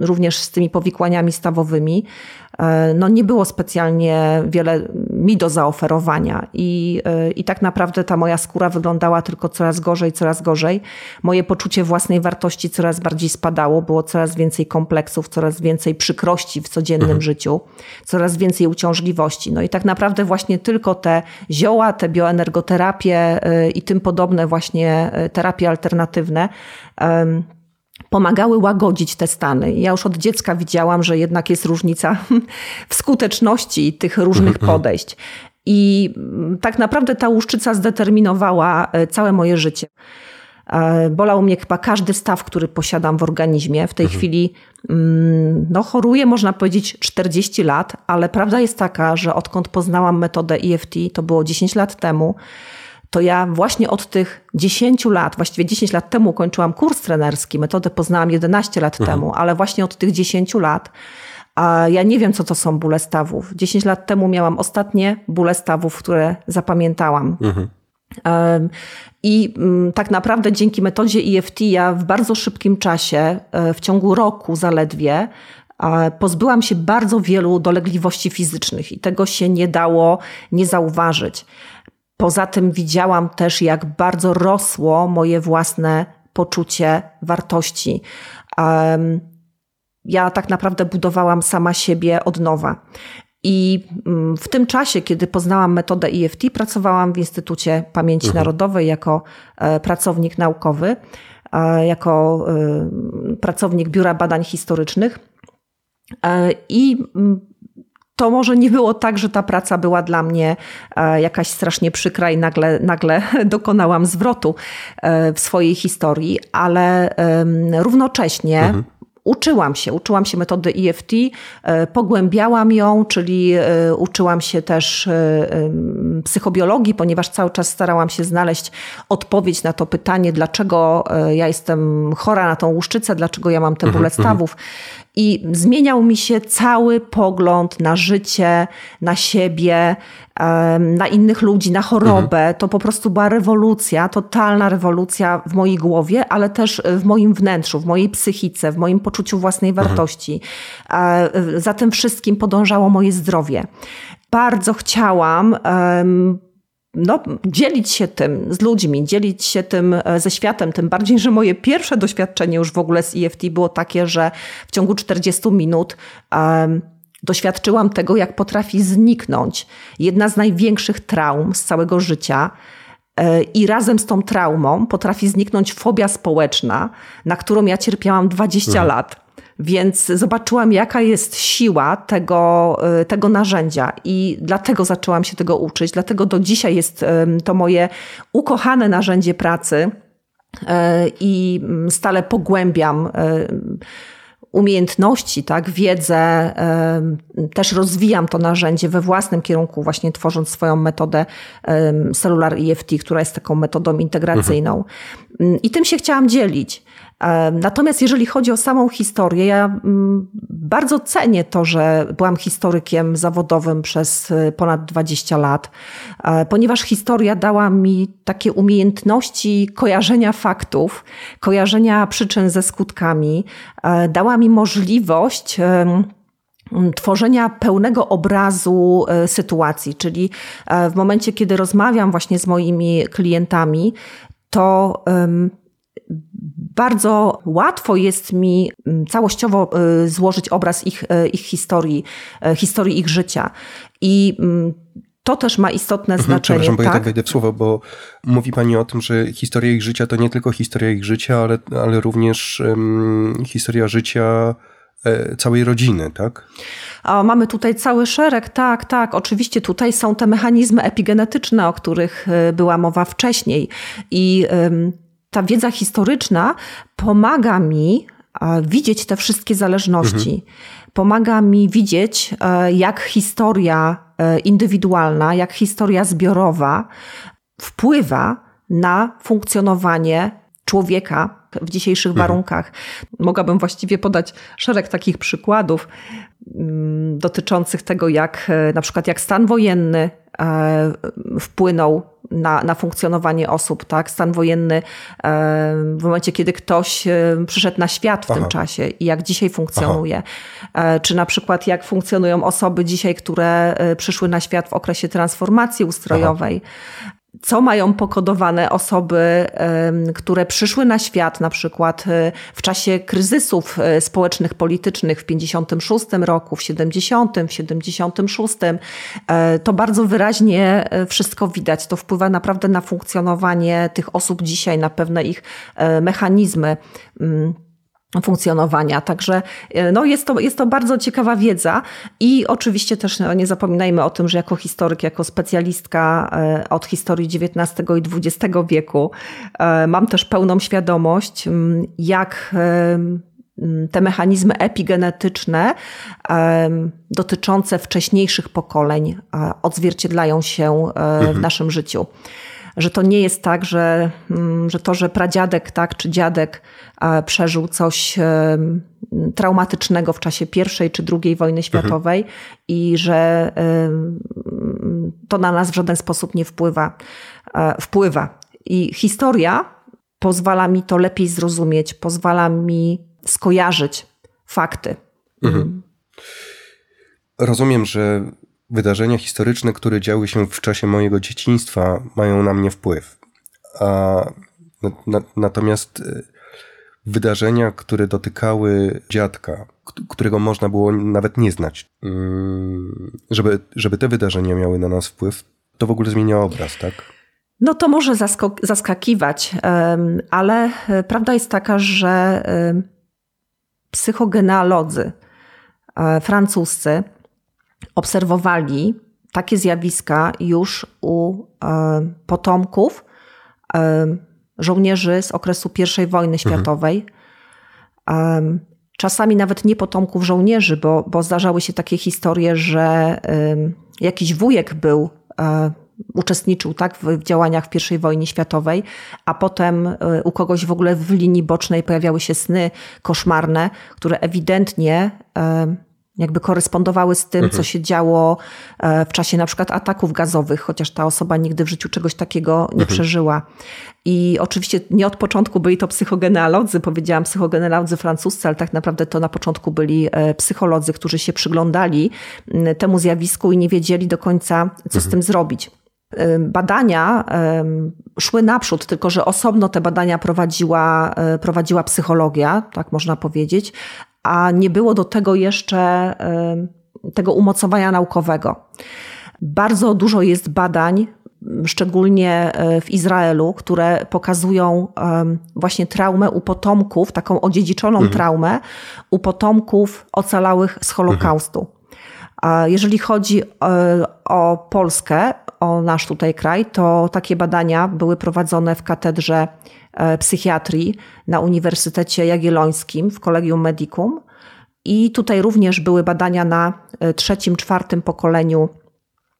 również z tymi powikłaniami stawowymi, E, no nie było specjalnie wiele mi do zaoferowania i, e, i tak naprawdę ta moja skóra wyglądała tylko coraz gorzej, coraz gorzej. Moje poczucie własnej wartości coraz bardziej spadało, było coraz więcej kompleksów, coraz więcej przykrości w codziennym mhm. życiu, coraz więcej uciążliwości. No i tak naprawdę właśnie tylko te zioła, te bioenergoterapie e, i tym podobne właśnie terapie alternatywne pomagały łagodzić te stany. Ja już od dziecka widziałam, że jednak jest różnica <laughs> w skuteczności tych różnych mhm. podejść. I mm, tak naprawdę ta łuszczyca zdeterminowała e, całe moje życie. E, bolał mnie chyba każdy staw, który posiadam w organizmie. W tej mhm. chwili mm, no, choruję, można powiedzieć, 40 lat, ale prawda jest taka, że odkąd poznałam metodę EFT, to było 10 lat temu, to ja właśnie od tych 10 lat, właściwie 10 lat temu kończyłam kurs trenerski, metodę poznałam 11 lat mhm. temu, ale właśnie od tych 10 lat a ja nie wiem, co to są bóle stawów. 10 lat temu miałam ostatnie bóle stawów, które zapamiętałam. Mhm. I mm, tak naprawdę dzięki metodzie EFT ja w bardzo szybkim czasie, e, w ciągu roku zaledwie, pozbyłam się bardzo wielu dolegliwości fizycznych i tego się nie dało nie zauważyć. Poza tym widziałam też, jak bardzo rosło moje własne poczucie wartości. Ja tak naprawdę budowałam sama siebie od nowa. I mm, w tym czasie, kiedy poznałam metodę EFT, pracowałam w Instytucie Pamięci mhm. Narodowej jako e, pracownik naukowy, e, jako e, pracownik Biura Badań Historycznych. I mm, to może nie było tak, że ta praca była dla mnie e, jakaś strasznie przykra i nagle, nagle <laughs> dokonałam zwrotu e, w swojej historii, ale równocześnie mhm. Uczyłam się, uczyłam się metody EFT, e, pogłębiałam ją, czyli uczyłam się też psychobiologii, ponieważ cały czas starałam się znaleźć odpowiedź na to pytanie, dlaczego ja jestem chora na tą łuszczycę, dlaczego ja mam te bóle mhm, mhm. stawów. I zmieniał mi się cały pogląd na życie, na siebie, na innych ludzi, na chorobę. Mhm. To po prostu była rewolucja, totalna rewolucja w mojej głowie, ale też w moim wnętrzu, w mojej psychice, w moim poczuciu własnej mhm. wartości. Za tym wszystkim podążało moje zdrowie. Bardzo chciałam no, dzielić się tym z ludźmi, dzielić się tym e, ze światem, tym bardziej, że moje pierwsze doświadczenie już w ogóle z EFT było takie, że w ciągu 40 minut um, doświadczyłam tego, jak potrafi zniknąć jedna z największych traum z całego życia. E, I razem z tą traumą potrafi zniknąć fobia społeczna, na którą ja cierpiałam 20 mhm. lat. Więc zobaczyłam, jaka jest siła tego, y, tego narzędzia i dlatego zaczęłam się tego uczyć. Dlatego do dzisiaj jest to moje ukochane narzędzie pracy y, i mm, stale pogłębiam y, umiejętności, tak, wiedzę, też rozwijam to narzędzie we własnym kierunku, właśnie tworząc swoją metodę Cellular EFT, która jest taką metodą integracyjną. Mhm. I tym się chciałam dzielić. Natomiast jeżeli chodzi o samą historię, ja mm, bardzo cenię to, że byłam historykiem zawodowym przez y, ponad 20 lat, e, ponieważ historia dała mi takie umiejętności kojarzenia faktów, kojarzenia przyczyn ze skutkami, e, dała mi możliwość tworzenia pełnego obrazu e, sytuacji, czyli w momencie, kiedy rozmawiam właśnie z moimi klientami, to bardzo łatwo jest mi mm, całościowo y, złożyć obraz ich, y, ich historii, y, historii ich życia. I mm, to też ma istotne mhm, znaczenie. Przepraszam, bo tak? ja tak wejdę w słowo, bo mówi Pani o tym, że historia ich życia to nie tylko historia ich życia, ale, ale również um, historia życia e, całej rodziny, tak? A mamy tutaj cały szereg, tak, tak. Oczywiście tutaj są te mechanizmy epigenetyczne, o których była mowa wcześniej. I ta wiedza historyczna pomaga mi widzieć te wszystkie zależności. Mhm. Pomaga mi widzieć, e, jak historia e, indywidualna, jak historia zbiorowa wpływa na funkcjonowanie człowieka w dzisiejszych mhm. warunkach. Mogłabym właściwie podać szereg takich przykładów mm, dotyczących tego, jak e, na przykład jak stan wojenny wpłynął na, na funkcjonowanie osób, tak? Stan wojenny w momencie, kiedy ktoś przyszedł na świat w Aha. tym czasie i jak dzisiaj funkcjonuje. E, czy na przykład jak funkcjonują osoby dzisiaj, które e, przyszły na świat w okresie transformacji ustrojowej. Aha co mają pokodowane osoby, które przyszły na świat, na przykład e, w czasie kryzysów e, społecznych, politycznych w 56 roku, w 70, w 76. E, to bardzo wyraźnie wszystko widać. To wpływa naprawdę na funkcjonowanie tych osób dzisiaj, na pewne ich mechanizmy mm funkcjonowania. Także e, no jest, to, jest to bardzo ciekawa wiedza i oczywiście też no, nie zapominajmy o tym, że jako historyk, jako specjalistka e, od historii XIX i XX wieku e, mam też pełną świadomość, jak te mechanizmy epigenetyczne dotyczące wcześniejszych pokoleń odzwierciedlają się w mhm. naszym życiu że to nie jest tak, że, mm, że to, że pradziadek tak, czy dziadek przeżył coś traumatycznego w czasie pierwszej czy drugiej wojny mhm. światowej mhm. i że to na nas w żaden sposób nie wpływa. Wpływa. I historia pozwala mi to lepiej zrozumieć, pozwala mi skojarzyć fakty. Mhm. Rozumiem, że wydarzenia historyczne, które działy się w czasie mojego dzieciństwa, mają na mnie wpływ. A, na, na, natomiast e, wydarzenia, które dotykały dziadka, którego można było nawet nie znać, mm, żeby, żeby te wydarzenia miały na nas wpływ, to w ogóle zmienia obraz, tak? No to może zaskakiwać, ale e, prawda jest taka, że psychogenealodzy e, francuscy obserwowali takie zjawiska już u potomków żołnierzy z okresu I wojny mhm. światowej. Mhm. Czasami nawet nie potomków żołnierzy, bo, bo zdarzały się takie historie, że jakiś wujek był uczestniczył tak, w działaniach w I wojnie światowej, a potem e, u kogoś w ogóle w linii bocznej pojawiały się sny koszmarne, które ewidentnie e, jakby korespondowały z tym, mhm. co się działo e, w czasie na przykład ataków gazowych, chociaż ta osoba nigdy w życiu czegoś takiego nie mhm. przeżyła. I oczywiście nie od początku byli to psychogenealodzy, powiedziałam psychogenealodzy francuscy, ale tak naprawdę to na początku byli psycholodzy, którzy się przyglądali temu zjawisku i nie wiedzieli do końca, co mhm. z tym zrobić badania szły naprzód, tylko że osobno te badania prowadziła, e, prowadziła psychologia, tak można powiedzieć, a nie było do tego jeszcze tego umocowania naukowego. Bardzo dużo jest badań, szczególnie e, w Izraelu, które pokazują właśnie traumę u potomków, taką odziedziczoną mhm. traumę u potomków ocalałych z Holokaustu. Mhm. Jeżeli chodzi e, o Polskę, o nasz tutaj kraj, to takie badania były prowadzone w katedrze psychiatrii na Uniwersytecie Jagiellońskim w Collegium Medicum. I tutaj również były badania na e, trzecim, czwartym pokoleniu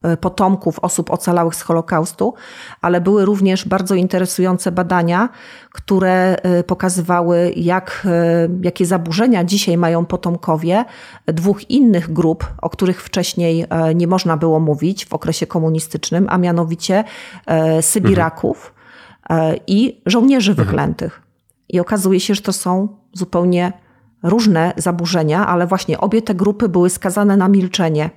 E, potomków osób ocalałych z Holokaustu, ale były również bardzo interesujące badania, które e, pokazywały, jak, e, jakie zaburzenia dzisiaj mają potomkowie dwóch innych grup, o których wcześniej nie można było mówić w okresie komunistycznym, a mianowicie Sybiraków mhm. I żołnierzy mhm. wyklętych. I okazuje się, że to są zupełnie różne zaburzenia, ale właśnie obie te grupy były skazane na milczenie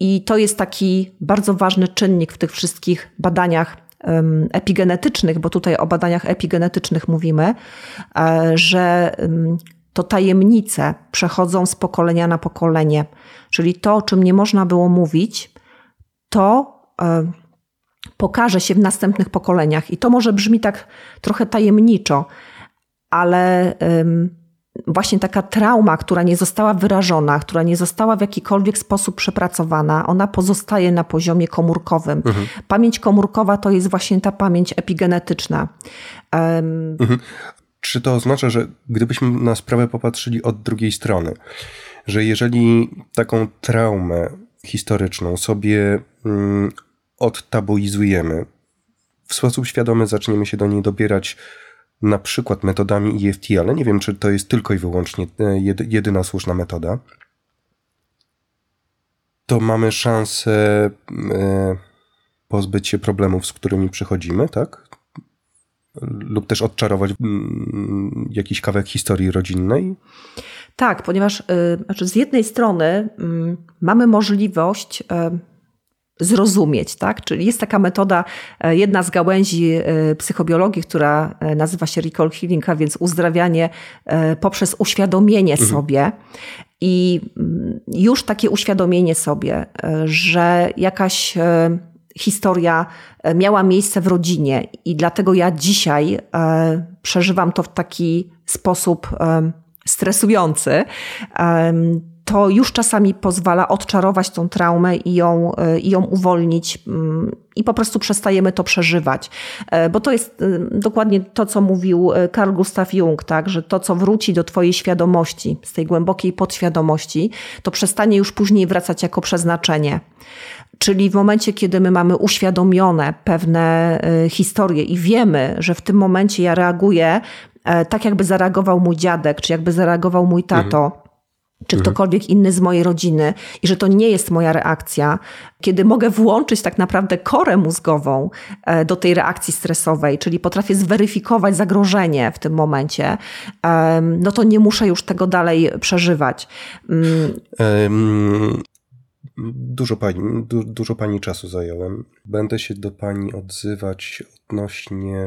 i to jest taki bardzo ważny czynnik w tych wszystkich badaniach epigenetycznych, bo tutaj o badaniach epigenetycznych mówimy, e, że to tajemnice przechodzą z pokolenia na pokolenie. Czyli to, o czym nie można było mówić, to e, pokaże się w następnych pokoleniach. I to może brzmi tak trochę tajemniczo, ale właśnie taka trauma, która nie została wyrażona, która nie została w jakikolwiek sposób przepracowana, ona pozostaje na poziomie komórkowym. Mhm. Pamięć komórkowa to jest właśnie ta pamięć epigenetyczna. Mhm. Czy to oznacza, że gdybyśmy na sprawę popatrzyli od drugiej strony, że jeżeli taką traumę historyczną sobie mm, odtabuizujemy, w sposób świadomy zaczniemy się do niej dobierać na przykład metodami EFT, ale nie wiem, czy to jest tylko i wyłącznie e, jedyna słuszna metoda, to mamy szansę e, pozbyć się problemów, z którymi przychodzimy, tak? Lub też odczarować jakiś kawałek historii rodzinnej? Tak, ponieważ y, znaczy z jednej strony mm, mamy możliwość zrozumieć, tak? Czyli jest taka metoda, e, jedna z gałęzi e, psychobiologii, która e, nazywa się recall healing, a więc uzdrawianie poprzez uświadomienie mhm. sobie. I mm, już takie uświadomienie sobie, że jakaś historia miała miejsce w rodzinie i dlatego ja dzisiaj przeżywam to w taki sposób stresujący to już czasami pozwala odczarować tą traumę i ją, e, i ją uwolnić mm, i po prostu przestajemy to przeżywać. E, bo to jest e, dokładnie to, co mówił Carl Gustav Jung, tak? że to, co wróci do twojej świadomości, z tej głębokiej podświadomości, to przestanie już później wracać jako przeznaczenie. Czyli w momencie, kiedy my mamy uświadomione pewne historie i wiemy, że w tym momencie ja reaguję tak, jakby zareagował mój dziadek, czy jakby zareagował mój tato, mhm czy mhm. ktokolwiek inny z mojej rodziny i że to nie jest moja reakcja, kiedy mogę włączyć tak naprawdę korę mózgową e, do tej reakcji stresowej, czyli potrafię zweryfikować zagrożenie w tym momencie, no to nie muszę już tego dalej przeżywać. Um, Dużo pani, du, dużo pani czasu zająłem. Będę się do pani odzywać odnośnie,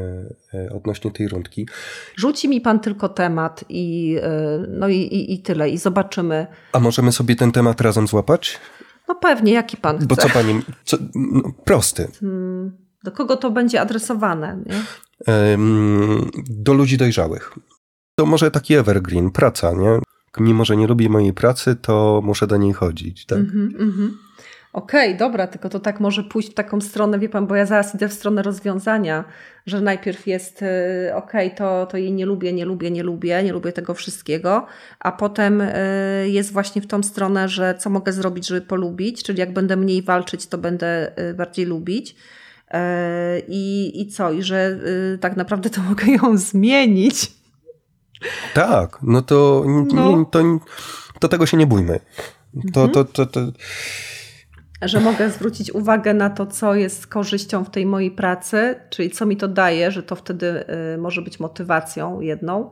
e, odnośnie tej rundki. Rzuci mi pan tylko temat i, e, no i, i, i tyle, i zobaczymy. A możemy sobie ten temat razem złapać? No pewnie, jaki pan chce. Bo co pani, co, no, prosty. Hmm, do kogo to będzie adresowane? Nie? do ludzi dojrzałych. To może taki evergreen, praca, nie? mimo że nie lubię mojej pracy, to muszę do niej chodzić. Tak? Mm -hmm, Okej, okay, dobra, tylko to tak może pójść w taką stronę, wie pan, bo ja zaraz idę w stronę rozwiązania, że najpierw jest y, okej, okay, to, to jej nie lubię, nie lubię, nie lubię, nie lubię tego wszystkiego, a potem y, jest właśnie w tą stronę, że co mogę zrobić, żeby polubić, czyli jak będę mniej walczyć, to będę y, bardziej lubić. I, I co? I że tak naprawdę to <laughs> mogę ją zmienić. Tak, no to, no. to, to tego się nie bójmy. To, mhm. to, to, to, że mogę zwrócić uwagę na to, co jest korzyścią w tej mojej pracy, czyli co mi to daje, że to wtedy y, może być motywacją jedną,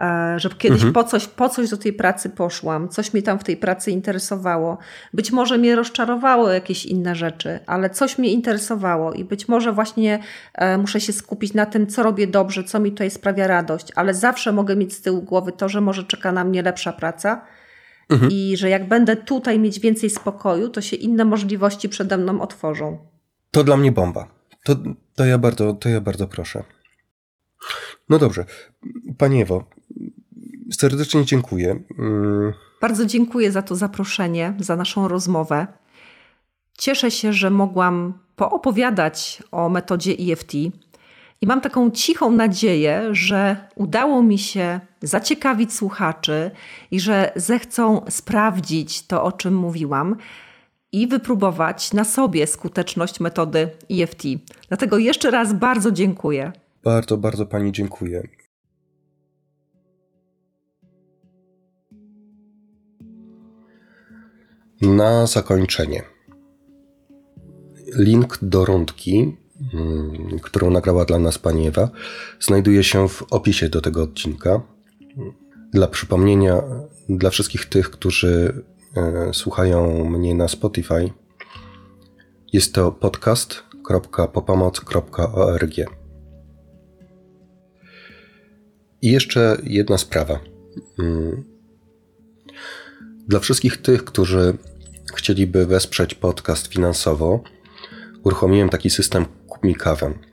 e, że kiedyś mhm. po, coś, po coś do tej pracy poszłam, coś mnie tam w tej pracy interesowało. Być może mnie rozczarowało jakieś inne rzeczy, ale coś mnie interesowało i być może właśnie e, muszę się skupić na tym, co robię dobrze, co mi tutaj sprawia radość, ale zawsze mogę mieć z tyłu głowy to, że może czeka na mnie lepsza praca Mhm. I że jak będę tutaj mieć więcej spokoju, to się inne możliwości przede mną otworzą. To dla mnie bomba. To, to, ja, bardzo, to ja bardzo proszę. No dobrze. Pani Ewo, serdecznie dziękuję. Mm. Bardzo dziękuję za to zaproszenie, za naszą rozmowę. Cieszę się, że mogłam poopowiadać o metodzie EFT, i mam taką cichą nadzieję, że udało mi się zaciekawić słuchaczy i że zechcą sprawdzić to, o czym mówiłam i wypróbować na sobie skuteczność metody EFT. Dlatego jeszcze raz bardzo dziękuję. Bardzo, bardzo Pani dziękuję. Na zakończenie. Link do rundki Mm, którą nagrała dla nas pani Ewa, znajduje się w opisie do tego odcinka. Dla przypomnienia, dla wszystkich tych, którzy e, słuchają mnie na Spotify, jest to podcast.popomoc.org. I jeszcze jedna sprawa. Mm. Dla wszystkich tych, którzy chcieliby wesprzeć podcast finansowo, uruchomiłem taki system kup mi kawę.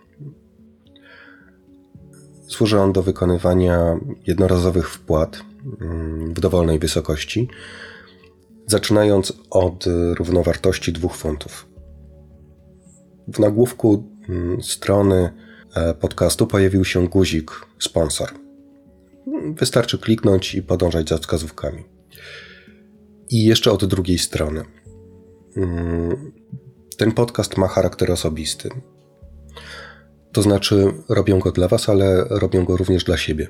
Służy on do wykonywania jednorazowych wpłat mm, w dowolnej wysokości, zaczynając od równowartości 2 funtów. W nagłówku mm, strony e, podcastu pojawił się guzik sponsor. Wystarczy kliknąć i podążać za wskazówkami. I jeszcze od drugiej strony. Mm, ten podcast ma charakter osobisty. To znaczy, robią go dla Was, ale robią go również dla siebie.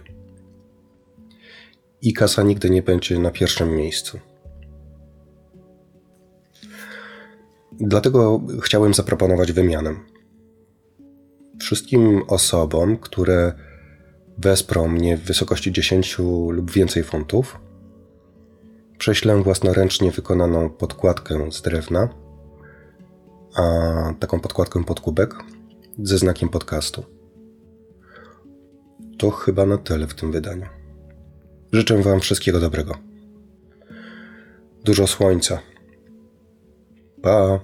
I kasa nigdy nie będzie na pierwszym miejscu. Dlatego chciałem zaproponować wymianę. Wszystkim osobom, które wesprą mnie w wysokości 10 lub więcej funtów, prześlę własnoręcznie wykonaną podkładkę z drewna, a taką podkładkę pod kubek ze znakiem podcastu. To chyba na tyle w tym wydaniu. Życzę Wam wszystkiego dobrego. Dużo słońca. Pa!